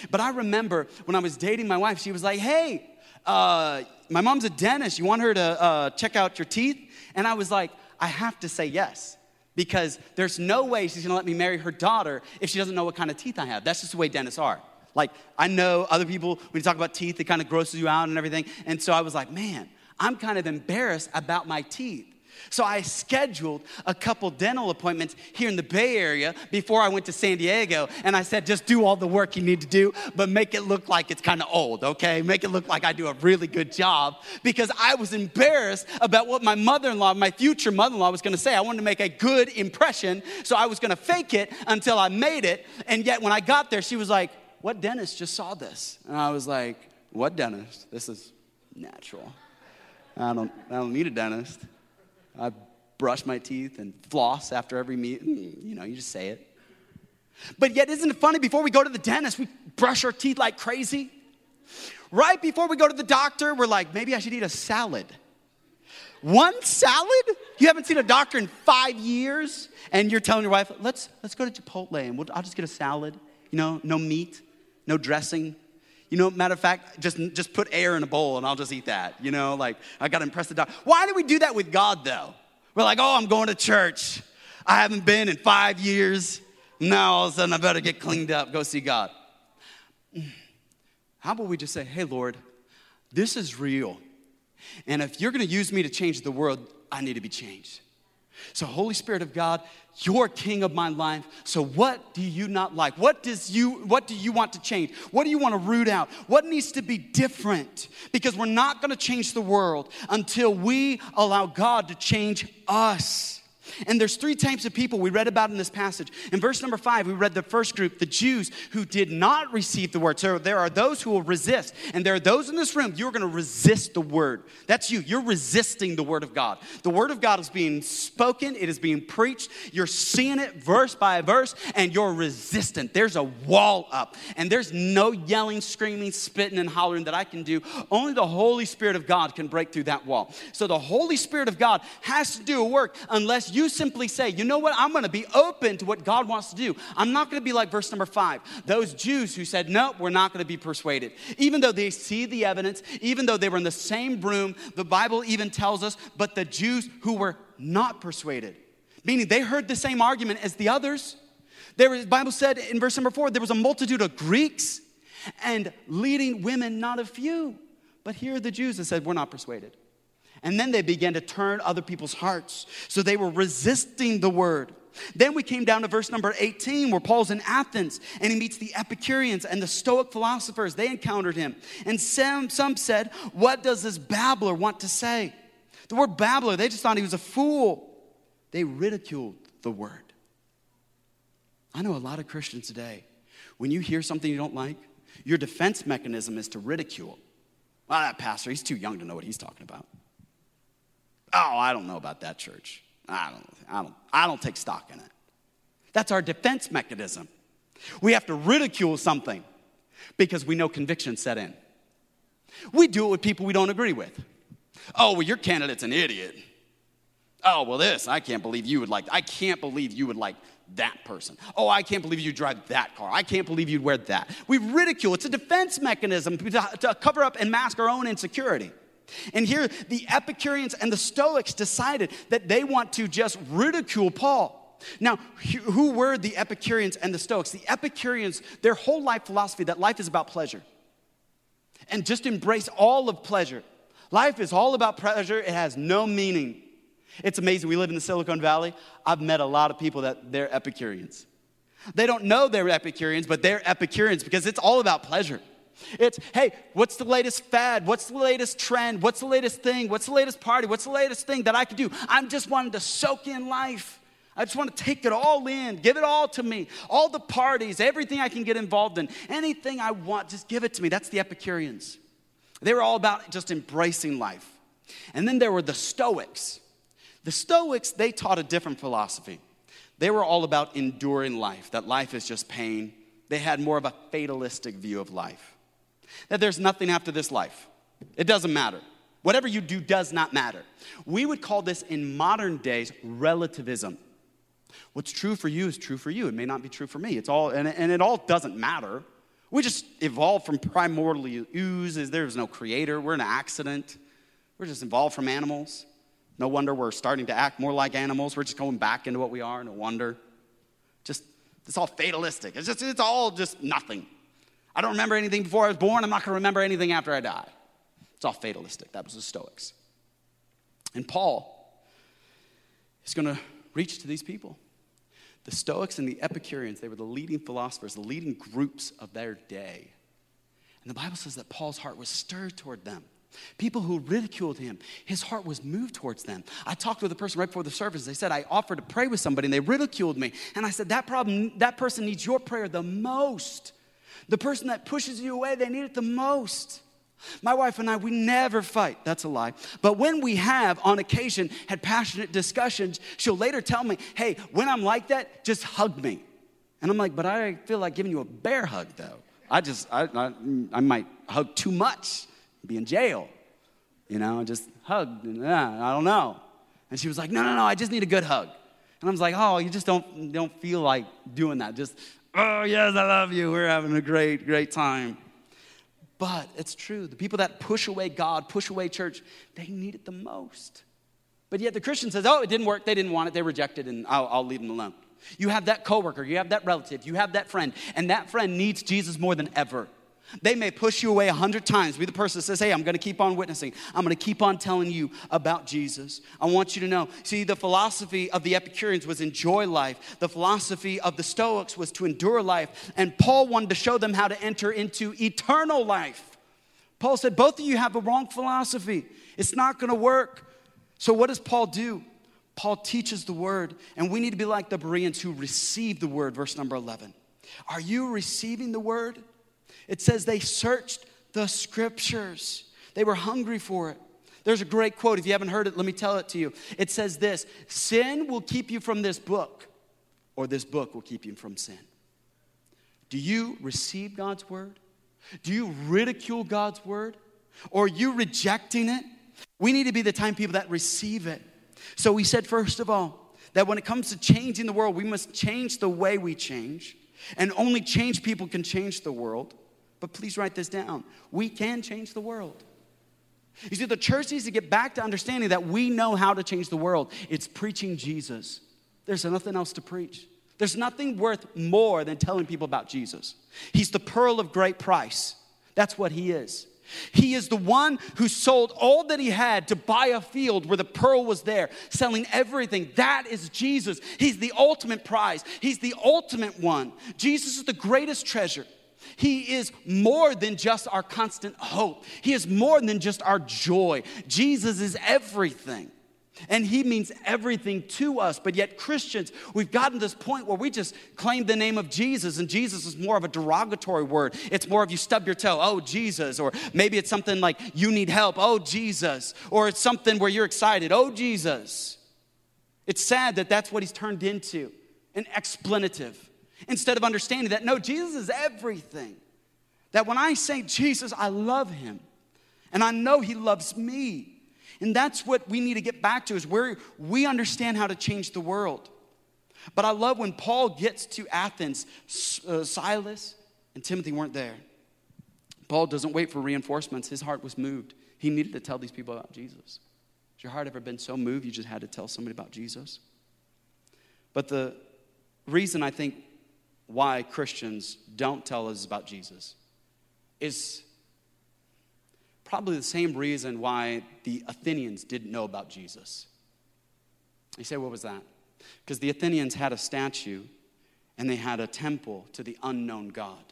But I remember when I was dating my wife, she was like, Hey, uh, my mom's a dentist. You want her to uh, check out your teeth? And I was like, I have to say yes because there's no way she's gonna let me marry her daughter if she doesn't know what kind of teeth I have. That's just the way dentists are. Like, I know other people, when you talk about teeth, it kind of grosses you out and everything. And so I was like, man, I'm kind of embarrassed about my teeth. So I scheduled a couple dental appointments here in the Bay Area before I went to San Diego. And I said, just do all the work you need to do, but make it look like it's kind of old, okay? Make it look like I do a really good job because I was embarrassed about what my mother in law, my future mother in law, was gonna say. I wanted to make a good impression, so I was gonna fake it until I made it. And yet when I got there, she was like, What dentist just saw this? And I was like, What dentist? This is natural. I don't, I don't need a dentist. I brush my teeth and floss after every meal. You know, you just say it. But yet, isn't it funny? Before we go to the dentist, we brush our teeth like crazy. Right before we go to the doctor, we're like, maybe I should eat a salad. One salad? You haven't seen a doctor in five years, and you're telling your wife, let's, let's go to Chipotle and we'll, I'll just get a salad. You know, no meat, no dressing. You know, matter of fact, just, just put air in a bowl and I'll just eat that. You know, like I gotta impress the doctor. Why do we do that with God though? We're like, oh, I'm going to church. I haven't been in five years. Now all of a sudden I better get cleaned up, go see God. Mm. How about we just say, hey, Lord, this is real. And if you're gonna use me to change the world, I need to be changed. So, Holy Spirit of God, you're king of my life. So, what do you not like? What does you what do you want to change? What do you want to root out? What needs to be different? Because we're not going to change the world until we allow God to change us. And there's three types of people we read about in this passage. In verse number five, we read the first group, the Jews who did not receive the word. So there are those who will resist. And there are those in this room, you're going to resist the word. That's you. You're resisting the word of God. The word of God is being spoken, it is being preached. You're seeing it verse by verse, and you're resistant. There's a wall up. And there's no yelling, screaming, spitting, and hollering that I can do. Only the Holy Spirit of God can break through that wall. So the Holy Spirit of God has to do a work unless you simply say, you know what, I'm going to be open to what God wants to do. I'm not going to be like verse number five, those Jews who said, no, we're not going to be persuaded. Even though they see the evidence, even though they were in the same room, the Bible even tells us, but the Jews who were not persuaded, meaning they heard the same argument as the others. There was, the Bible said in verse number four, there was a multitude of Greeks and leading women, not a few. But here are the Jews that said, We're not persuaded. And then they began to turn other people's hearts. So they were resisting the word. Then we came down to verse number 18, where Paul's in Athens and he meets the Epicureans and the Stoic philosophers. They encountered him. And some, some said, What does this babbler want to say? The word babbler, they just thought he was a fool. They ridiculed the word. I know a lot of Christians today, when you hear something you don't like, your defense mechanism is to ridicule. Well, that pastor, he's too young to know what he's talking about. Oh, I don't know about that church. I don't, I don't, I don't take stock in it. That's our defense mechanism. We have to ridicule something because we know conviction set in. We do it with people we don't agree with. Oh, well, your candidate's an idiot. Oh, well, this, I can't believe you would like, I can't believe you would like that person. Oh, I can't believe you drive that car. I can't believe you'd wear that. We ridicule. It's a defense mechanism to, to cover up and mask our own insecurity. And here, the Epicureans and the Stoics decided that they want to just ridicule Paul. Now, who were the Epicureans and the Stoics? The Epicureans, their whole life philosophy that life is about pleasure. And just embrace all of pleasure. Life is all about pleasure, it has no meaning. It's amazing. We live in the Silicon Valley. I've met a lot of people that they're Epicureans. They don't know they're Epicureans, but they're Epicureans because it's all about pleasure. It's, hey, what's the latest fad? What's the latest trend? What's the latest thing? What's the latest party? What's the latest thing that I can do? I'm just wanting to soak in life. I just want to take it all in, give it all to me. All the parties, everything I can get involved in, anything I want, just give it to me. That's the Epicureans. They were all about just embracing life. And then there were the Stoics. The Stoics, they taught a different philosophy. They were all about enduring life, that life is just pain. They had more of a fatalistic view of life that there's nothing after this life. It doesn't matter. Whatever you do does not matter. We would call this in modern days relativism. What's true for you is true for you. It may not be true for me. It's all, and, and it all doesn't matter. We just evolved from primordial ooze. There's no creator. We're an accident. We're just evolved from animals. No wonder we're starting to act more like animals. We're just going back into what we are. No wonder. Just, it's all fatalistic. It's just, it's all just nothing. I don't remember anything before I was born. I'm not going to remember anything after I die. It's all fatalistic. That was the Stoics. And Paul is going to reach to these people. The Stoics and the Epicureans, they were the leading philosophers, the leading groups of their day. And the Bible says that Paul's heart was stirred toward them. People who ridiculed him, his heart was moved towards them. I talked with a person right before the service. They said, I offered to pray with somebody and they ridiculed me. And I said, That problem, that person needs your prayer the most. The person that pushes you away, they need it the most. My wife and I, we never fight. That's a lie. But when we have, on occasion, had passionate discussions, she'll later tell me, hey, when I'm like that, just hug me. And I'm like, but I feel like giving you a bear hug, though. I just, I, I, I might hug too much be in jail. You know, just hug. I don't know. And she was like, no, no, no, I just need a good hug. And I was like, oh, you just don't, don't feel like doing that. Just, oh, yes, I love you. We're having a great, great time. But it's true. The people that push away God, push away church, they need it the most. But yet the Christian says, oh, it didn't work. They didn't want it. They rejected it, and I'll, I'll leave them alone. You have that coworker, you have that relative, you have that friend, and that friend needs Jesus more than ever. They may push you away a hundred times. Be the person that says, Hey, I'm going to keep on witnessing. I'm going to keep on telling you about Jesus. I want you to know. See, the philosophy of the Epicureans was enjoy life, the philosophy of the Stoics was to endure life. And Paul wanted to show them how to enter into eternal life. Paul said, Both of you have a wrong philosophy. It's not going to work. So, what does Paul do? Paul teaches the word, and we need to be like the Bereans who receive the word, verse number 11. Are you receiving the word? It says they searched the scriptures, they were hungry for it. There's a great quote. If you haven't heard it, let me tell it to you. It says this Sin will keep you from this book, or this book will keep you from sin. Do you receive God's word? Do you ridicule God's word? Or are you rejecting it? We need to be the time people that receive it. So we said, first of all, that when it comes to changing the world, we must change the way we change. And only change people can change the world. But please write this down. We can change the world. You see, the church needs to get back to understanding that we know how to change the world. It's preaching Jesus. There's nothing else to preach. There's nothing worth more than telling people about Jesus. He's the pearl of great price. That's what he is. He is the one who sold all that he had to buy a field where the pearl was there, selling everything. That is Jesus. He's the ultimate prize, He's the ultimate one. Jesus is the greatest treasure. He is more than just our constant hope. He is more than just our joy. Jesus is everything. And he means everything to us. But yet, Christians, we've gotten to this point where we just claim the name of Jesus, and Jesus is more of a derogatory word. It's more of you stub your toe, oh, Jesus. Or maybe it's something like you need help, oh, Jesus. Or it's something where you're excited, oh, Jesus. It's sad that that's what he's turned into an explanative instead of understanding that no, Jesus is everything. That when I say Jesus, I love him and I know he loves me. And that's what we need to get back to is where we understand how to change the world. But I love when Paul gets to Athens, uh, Silas and Timothy weren't there. Paul doesn't wait for reinforcements. His heart was moved. He needed to tell these people about Jesus. Has your heart ever been so moved you just had to tell somebody about Jesus? But the reason I think why Christians don't tell us about Jesus is probably the same reason why the Athenians didn't know about Jesus. You say, what was that? Because the Athenians had a statue and they had a temple to the unknown God.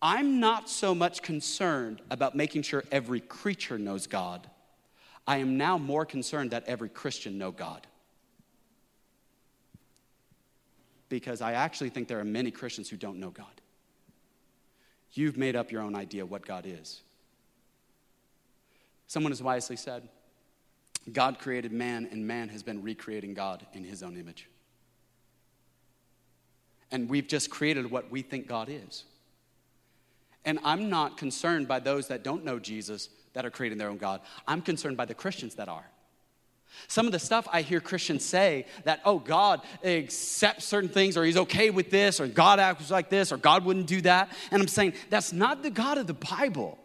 I'm not so much concerned about making sure every creature knows God. I am now more concerned that every Christian know God. Because I actually think there are many Christians who don't know God. You've made up your own idea what God is. Someone has wisely said, God created man, and man has been recreating God in his own image. And we've just created what we think God is. And I'm not concerned by those that don't know Jesus that are creating their own God. I'm concerned by the Christians that are. Some of the stuff I hear Christians say that, oh, God accepts certain things, or He's okay with this, or God acts like this, or God wouldn't do that. And I'm saying that's not the God of the Bible.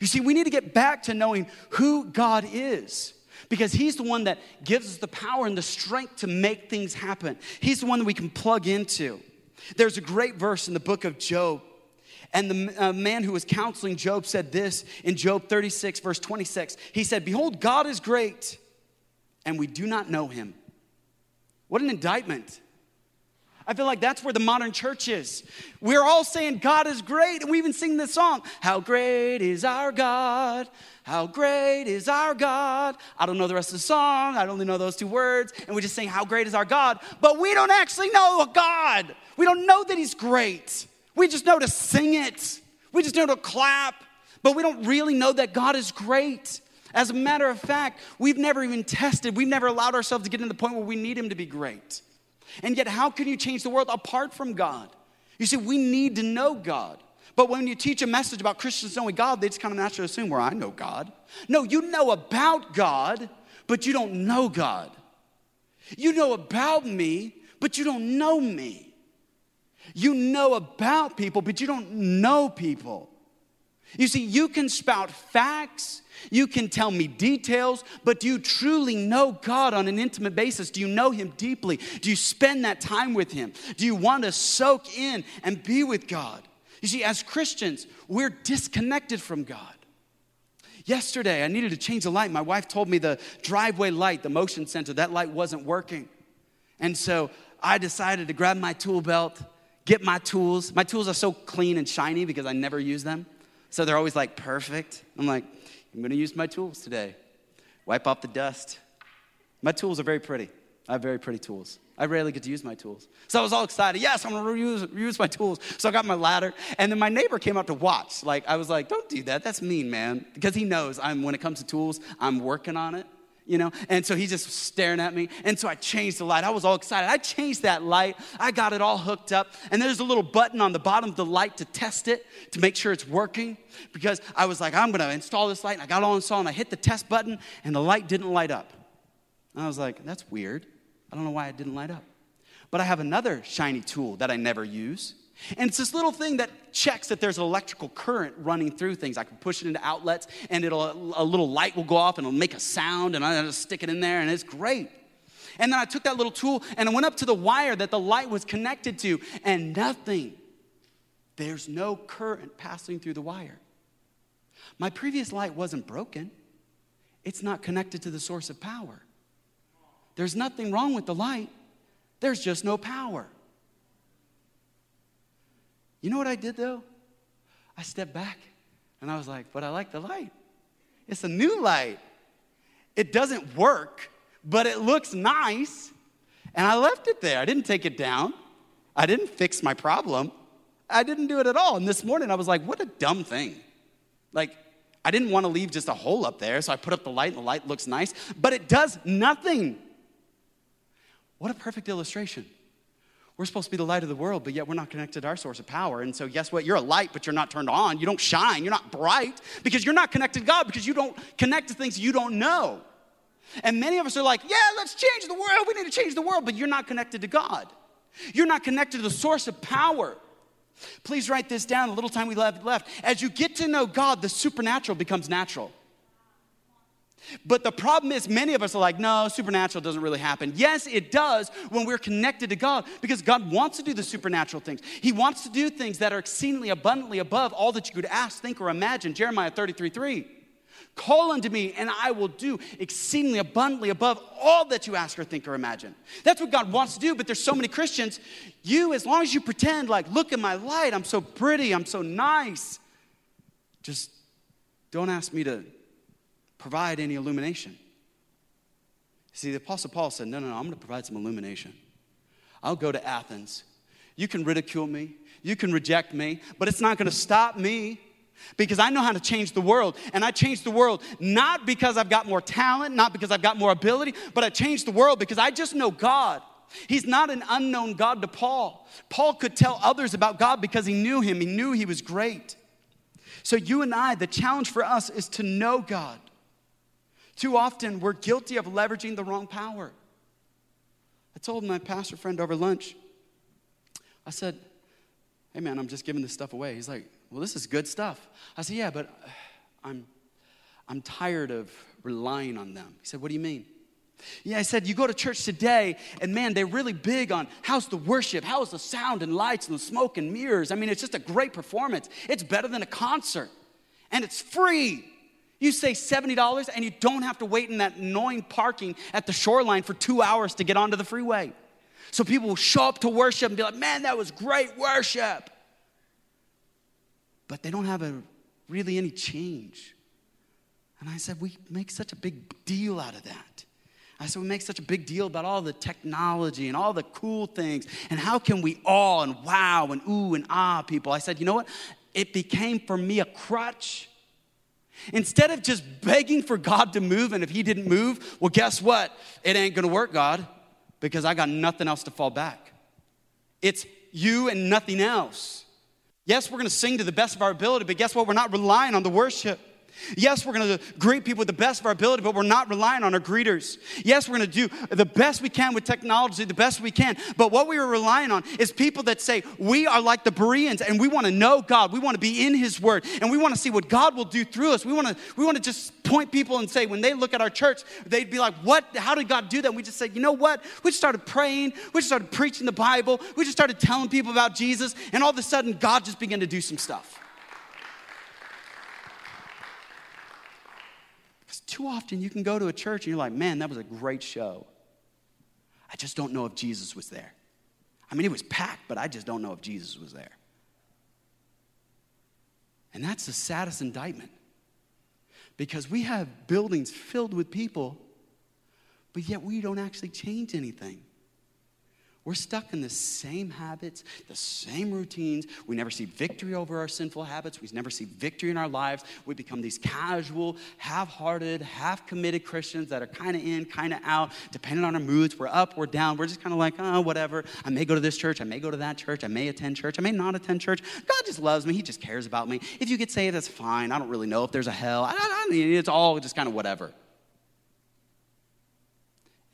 You see, we need to get back to knowing who God is because He's the one that gives us the power and the strength to make things happen. He's the one that we can plug into. There's a great verse in the book of Job And the uh, man who was counseling Job said this in Job 36, verse 26. He said, Behold, God is great, and we do not know him. What an indictment. I feel like that's where the modern church is. We're all saying God is great, and we even sing this song How great is our God? How great is our God? I don't know the rest of the song, I only know those two words, and we just sing, How great is our God? But we don't actually know God. We don't know that He's great. We just know to sing it, we just know to clap, but we don't really know that God is great. As a matter of fact, we've never even tested, we've never allowed ourselves to get to the point where we need Him to be great. And yet, how can you change the world apart from God? You see, we need to know God. But when you teach a message about Christians knowing God, they just kind of naturally assume, well, I know God. No, you know about God, but you don't know God. You know about me, but you don't know me. You know about people, but you don't know people. You see, you can spout facts, you can tell me details, but do you truly know God on an intimate basis? Do you know Him deeply? Do you spend that time with Him? Do you want to soak in and be with God? You see, as Christians, we're disconnected from God. Yesterday, I needed to change the light. My wife told me the driveway light, the motion sensor, that light wasn't working. And so I decided to grab my tool belt, get my tools. My tools are so clean and shiny because I never use them. So they're always like perfect. I'm like, I'm gonna use my tools today. Wipe off the dust. My tools are very pretty. I have very pretty tools. I rarely get to use my tools. So I was all excited. Yes, I'm gonna reuse, reuse my tools. So I got my ladder, and then my neighbor came out to watch. Like, I was like, don't do that. That's mean, man. Because he knows I'm, when it comes to tools, I'm working on it you know? And so he's just staring at me. And so I changed the light. I was all excited. I changed that light. I got it all hooked up. And there's a little button on the bottom of the light to test it, to make sure it's working. Because I was like, I'm gonna install this light. And I got all installed and I hit the test button and the light didn't light up. And I was like, that's weird. I don't know why it didn't light up. But I have another shiny tool that I never use. And it's this little thing that checks that there's an electrical current running through things. I can push it into outlets and it'll a little light will go off and it'll make a sound and I just stick it in there and it's great. And then I took that little tool and I went up to the wire that the light was connected to and nothing. There's no current passing through the wire. My previous light wasn't broken. It's not connected to the source of power. There's nothing wrong with the light. There's just no power. You know what I did though? I stepped back and I was like, but I like the light. It's a new light. It doesn't work, but it looks nice. And I left it there. I didn't take it down. I didn't fix my problem. I didn't do it at all. And this morning I was like, what a dumb thing. Like, I didn't want to leave just a hole up there, so I put up the light and the light looks nice, but it does nothing. What a perfect illustration. We're supposed to be the light of the world, but yet we're not connected to our source of power. And so, guess what? You're a light, but you're not turned on. You don't shine. You're not bright because you're not connected to God because you don't connect to things you don't know. And many of us are like, yeah, let's change the world. We need to change the world, but you're not connected to God. You're not connected to the source of power. Please write this down, a little time we have left. As you get to know God, the supernatural becomes natural. But the problem is, many of us are like, no, supernatural doesn't really happen. Yes, it does when we're connected to God because God wants to do the supernatural things. He wants to do things that are exceedingly abundantly above all that you could ask, think, or imagine. Jeremiah 33 3. Call unto me, and I will do exceedingly abundantly above all that you ask or think or imagine. That's what God wants to do, but there's so many Christians. You, as long as you pretend, like, look at my light, I'm so pretty, I'm so nice, just don't ask me to provide any illumination. See, the Apostle Paul said, No, no, no, I'm going to provide some illumination. I'll go to Athens. You can ridicule me, you can reject me, but it's not going to stop me because I know how to change the world. And I change the world not because I've got more talent, not because I've got more ability, but I change the world because I just know God. He's not an unknown God to Paul. Paul could tell others about God because he knew him, he knew he was great. So, you and I, the challenge for us is to know God. Too often, we're guilty of leveraging the wrong power. I told my pastor friend over lunch, I said, Hey man, I'm just giving this stuff away. He's like, Well, this is good stuff. I said, Yeah, but uh, I'm, I'm tired of relying on them. He said, What do you mean? Yeah, I said, you go to church today, and man, they're really big on how's the worship, how's the sound and lights and the smoke and mirrors. I mean, it's just a great performance. It's better than a concert, and it's free. You say $70, and you don't have to wait in that annoying parking at the shoreline for two hours to get onto the freeway. So people will show up to worship and be like, man, that was great worship. But they don't have a, really any change. And I said, we make such a big deal out of that. I said, we make such a big deal about all the technology and all the cool things. And how can we all and wow and ooh and ah people? I said, you know what? It became for me a crutch. Instead of just begging for God to move, and if He didn't move, well, guess what? It ain't gonna work, God because I got nothing else to fall back. It's you and nothing else. Yes, we're gonna sing to the best of our ability, but guess what? We're not relying on the worship. Yes, we're going to greet people with the best of our ability, but we're not relying on our greeters. Yes, we're going to do the best we can with technology, the best we can. But what we are relying on is people that say, we are like the Bereans and we want to know God. We want to be in His Word and we want to see what God will do through us. We want to, we want to just point people and say, when they look at our church, they'd be like, what? How did God do that? And we just said, you know what? We just started praying. We just started preaching the Bible. We just started telling people about Jesus. And all of a sudden, God just began to do some stuff. Too often you can go to a church and you're like, man, that was a great show. I just don't know if Jesus was there. I mean, it was packed, but I just don't know if Jesus was there. And that's the saddest indictment because we have buildings filled with people, but yet we don't actually change anything. We're stuck in the same habits, the same routines. We never see victory over our sinful habits. We never see victory in our lives. We become these casual, half hearted, half committed Christians that are kind of in, kind of out, depending on our moods. We're up, we're down. We're just kind of like, oh, whatever. I may go to this church. I may go to that church. I may attend church. I may not attend church. God just loves me. He just cares about me. If you get saved, that's fine. I don't really know if there's a hell. I, I, it's all just kind of whatever.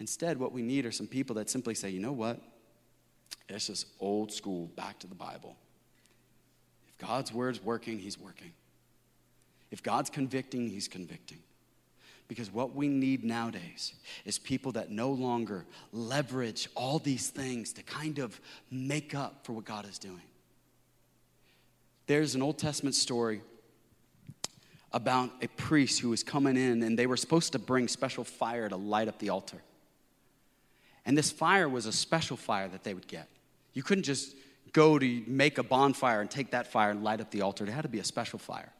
Instead, what we need are some people that simply say, you know what? It's just old school, back to the Bible. If God's word's working, He's working. If God's convicting, He's convicting. Because what we need nowadays is people that no longer leverage all these things to kind of make up for what God is doing. There's an Old Testament story about a priest who was coming in and they were supposed to bring special fire to light up the altar. And this fire was a special fire that they would get. You couldn't just go to make a bonfire and take that fire and light up the altar. It had to be a special fire.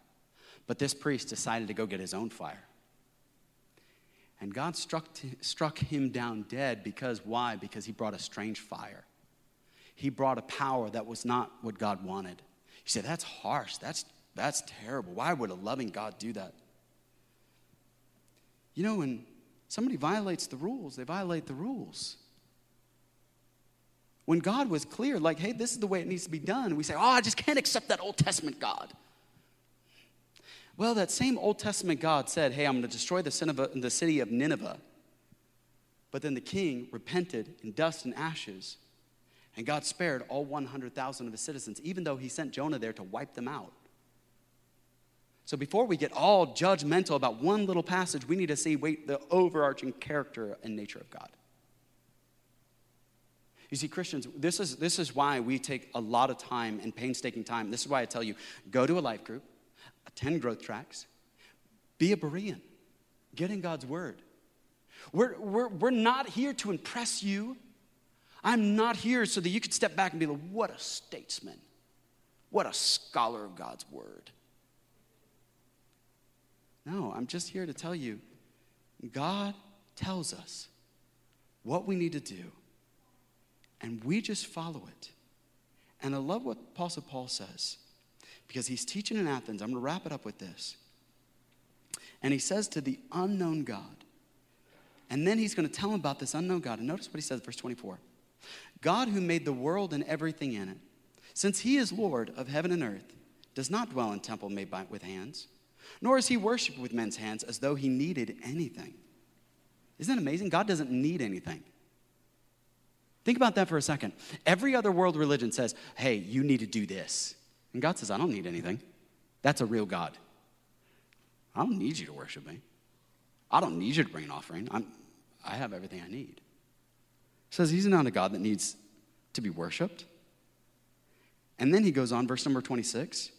But this priest decided to go get his own fire. And God struck, struck him down dead because why? Because he brought a strange fire. He brought a power that was not what God wanted. You say, that's harsh. That's, that's terrible. Why would a loving God do that? You know, when somebody violates the rules, they violate the rules. When God was clear, like, hey, this is the way it needs to be done, we say, oh, I just can't accept that Old Testament God. Well, that same Old Testament God said, hey, I'm going to destroy the, the city of Nineveh. But then the king repented in dust and ashes, and God spared all 100,000 of his citizens, even though he sent Jonah there to wipe them out. So before we get all judgmental about one little passage, we need to see wait, the overarching character and nature of God. You see, Christians, this is, this is why we take a lot of time and painstaking time. This is why I tell you go to a life group, attend growth tracks, be a Berean, get in God's word. We're, we're, we're not here to impress you. I'm not here so that you could step back and be like, what a statesman, what a scholar of God's word. No, I'm just here to tell you God tells us what we need to do and we just follow it. And I love what Apostle Paul says because he's teaching in Athens. I'm going to wrap it up with this. And he says to the unknown God, and then he's going to tell him about this unknown God. And notice what he says, verse 24 God who made the world and everything in it, since he is Lord of heaven and earth, does not dwell in temple made by, with hands, nor is he worshiped with men's hands as though he needed anything. Isn't that amazing? God doesn't need anything. Think about that for a second. Every other world religion says, hey, you need to do this. And God says, I don't need anything. That's a real God. I don't need you to worship me. I don't need you to bring an offering. I'm, I have everything I need. says he's not a God that needs to be worshiped. And then he goes on, verse number 26,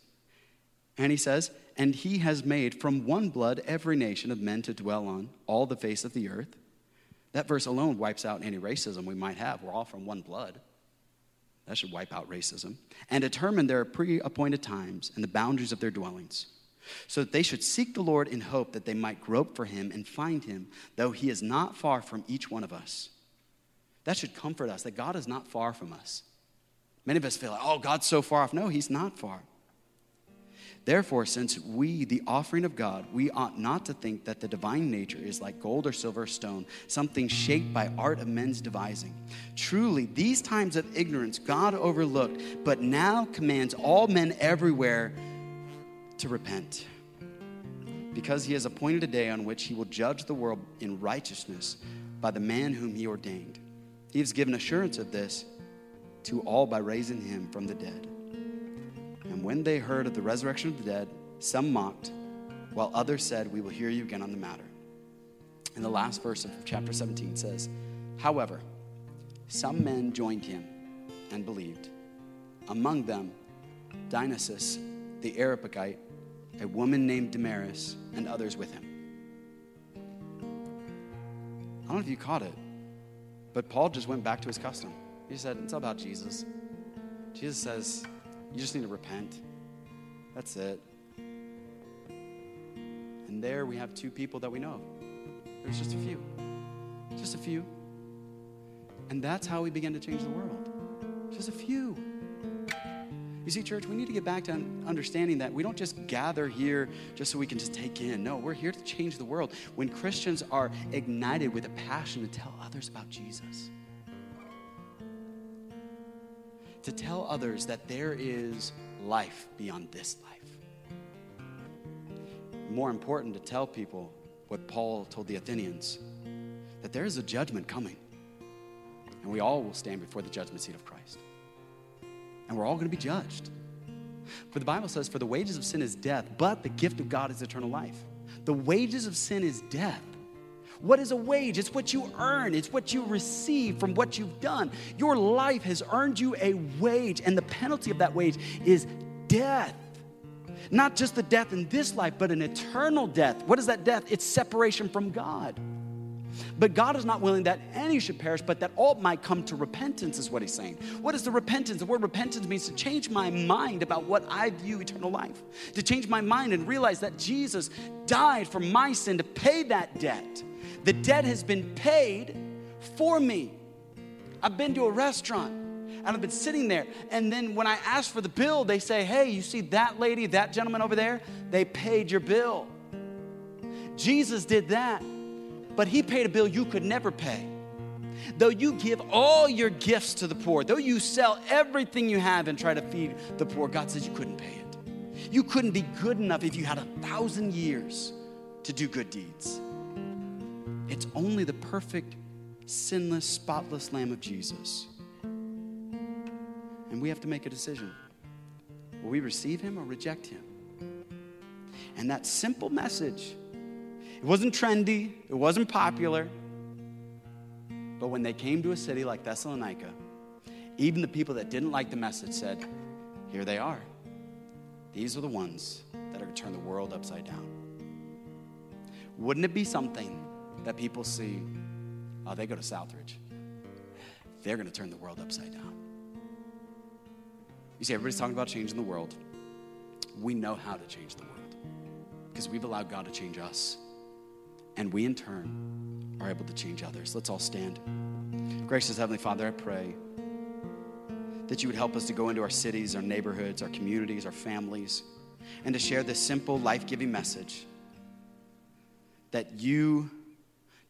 and he says, And he has made from one blood every nation of men to dwell on all the face of the earth. That verse alone wipes out any racism we might have. We're all from one blood. That should wipe out racism. And determine their pre appointed times and the boundaries of their dwellings, so that they should seek the Lord in hope that they might grope for him and find him, though he is not far from each one of us. That should comfort us that God is not far from us. Many of us feel like, oh, God's so far off. No, he's not far. Therefore, since we, the offering of God, we ought not to think that the divine nature is like gold or silver or stone, something shaped by art of men's devising. Truly, these times of ignorance God overlooked, but now commands all men everywhere to repent. Because he has appointed a day on which he will judge the world in righteousness by the man whom he ordained. He has given assurance of this to all by raising him from the dead. And when they heard of the resurrection of the dead, some mocked, while others said, We will hear you again on the matter. And the last verse of chapter 17 says, However, some men joined him and believed. Among them, Dionysius the Areopagite, a woman named Damaris, and others with him. I don't know if you caught it, but Paul just went back to his custom. He said, It's all about Jesus. Jesus says, You just need to repent. That's it. And there we have two people that we know. There's just a few. Just a few. And that's how we begin to change the world. Just a few. You see, church, we need to get back to understanding that we don't just gather here just so we can just take in. No, we're here to change the world. When Christians are ignited with a passion to tell others about Jesus, to tell others that there is life beyond this life. More important, to tell people what Paul told the Athenians that there is a judgment coming, and we all will stand before the judgment seat of Christ and we're all going to be judged. For the Bible says, For the wages of sin is death, but the gift of God is eternal life. The wages of sin is death. What is a wage? It's what you earn, it's what you receive from what you've done. Your life has earned you a wage, and the penalty of that wage is death. Not just the death in this life, but an eternal death. What is that death? It's separation from God. But God is not willing that any should perish, but that all might come to repentance, is what he's saying. What is the repentance? The word repentance means to change my mind about what I view eternal life, to change my mind and realize that Jesus died for my sin to pay that debt. The debt has been paid for me. I've been to a restaurant and I've been sitting there. And then when I ask for the bill, they say, Hey, you see that lady, that gentleman over there? They paid your bill. Jesus did that but he paid a bill you could never pay. Though you give all your gifts to the poor, though you sell everything you have and try to feed the poor, God says you couldn't pay it. You couldn't be good enough if you had a thousand years to do good deeds. It's only the perfect, sinless, spotless Lamb of Jesus. And we have to make a decision. Will we receive him or reject him? And that simple message it wasn't trendy, it wasn't popular. But when they came to a city like Thessalonica, even the people that didn't like the message said, Here they are. These are the ones that are going to turn the world upside down. Wouldn't it be something that people see? Oh, they go to Southridge. They're going to turn the world upside down. You see, everybody's talking about changing the world. We know how to change the world because we've allowed God to change us and we in turn are able to change others. Let's all stand. Gracious Heavenly Father, I pray that you would help us to go into our cities, our neighborhoods, our communities, our families, and to share this simple, life giving message that you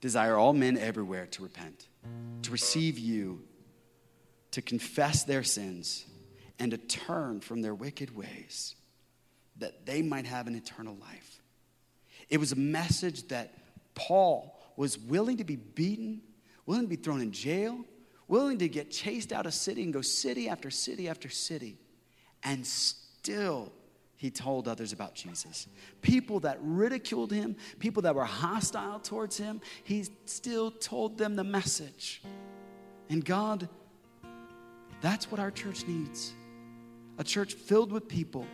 desire all men everywhere to repent, to receive you, to confess their sins, and to turn from their wicked ways, that they might have an eternal life. It was a message that Paul was willing to be beaten, willing to be thrown in jail, willing to get chased out of city and go city after city after city, and still he told others about Jesus. People that ridiculed him, people that were hostile towards him, he still told them the message. And God, that's what our church needs a church filled with people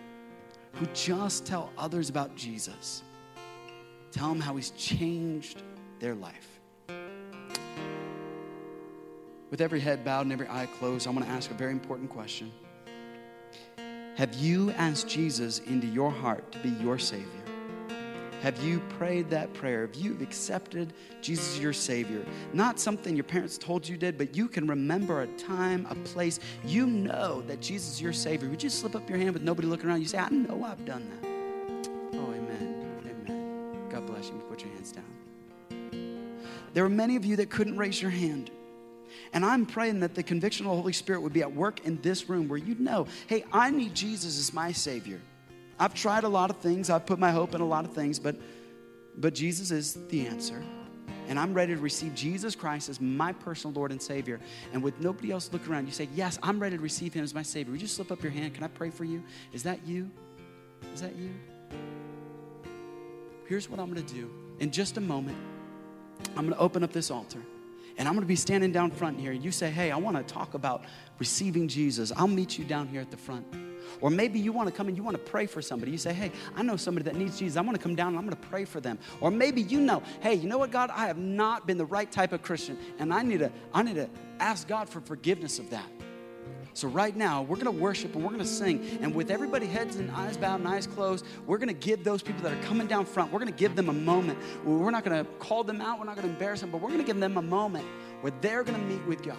who just tell others about Jesus. Tell them how he's changed their life. With every head bowed and every eye closed, I want to ask a very important question. Have you asked Jesus into your heart to be your Savior? Have you prayed that prayer? Have you accepted Jesus your Savior? Not something your parents told you did, but you can remember a time, a place. You know that Jesus is your Savior. Would you slip up your hand with nobody looking around? You say, I know I've done that. Oh, amen. Amen. God bless you. Put your hands down. There were many of you that couldn't raise your hand. And I'm praying that the conviction of the Holy Spirit would be at work in this room where you know, hey, I need Jesus as my Savior. I've tried a lot of things, I've put my hope in a lot of things, but, but Jesus is the answer. And I'm ready to receive Jesus Christ as my personal Lord and Savior. And with nobody else looking around, you say, Yes, I'm ready to receive Him as my Savior. Would you slip up your hand? Can I pray for you? Is that you? Is that you? Here's what I'm going to do. In just a moment, I'm going to open up this altar. And I'm going to be standing down front here. You say, Hey, I want to talk about receiving Jesus. I'll meet you down here at the front. Or maybe you want to come and you want to pray for somebody. You say, hey, I know somebody that needs Jesus. I'm to come down and I'm going to pray for them. Or maybe you know, hey, you know what, God? I have not been the right type of Christian, and I need to, I need to ask God for forgiveness of that. So, right now, we're going to worship and we're going to sing. And with everybody heads and eyes bowed and eyes closed, we're going to give those people that are coming down front, we're going to give them a moment. We're not going to call them out, we're not going to embarrass them, but we're going to give them a moment where they're going to meet with God.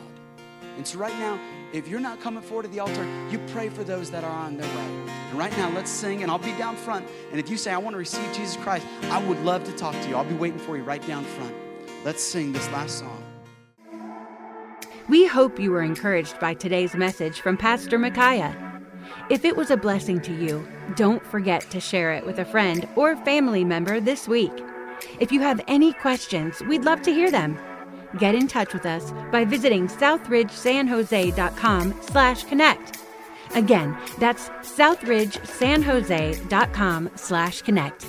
And so, right now, if you're not coming forward to the altar, you pray for those that are on their way. And right now, let's sing, and I'll be down front. And if you say, I want to receive Jesus Christ, I would love to talk to you. I'll be waiting for you right down front. Let's sing this last song. We hope you were encouraged by today's message from Pastor Micaiah. If it was a blessing to you, don't forget to share it with a friend or family member this week. If you have any questions, we'd love to hear them. Get in touch with us by visiting southridgesanjose.com slash connect. Again, that's southridgesanjose.com slash connect.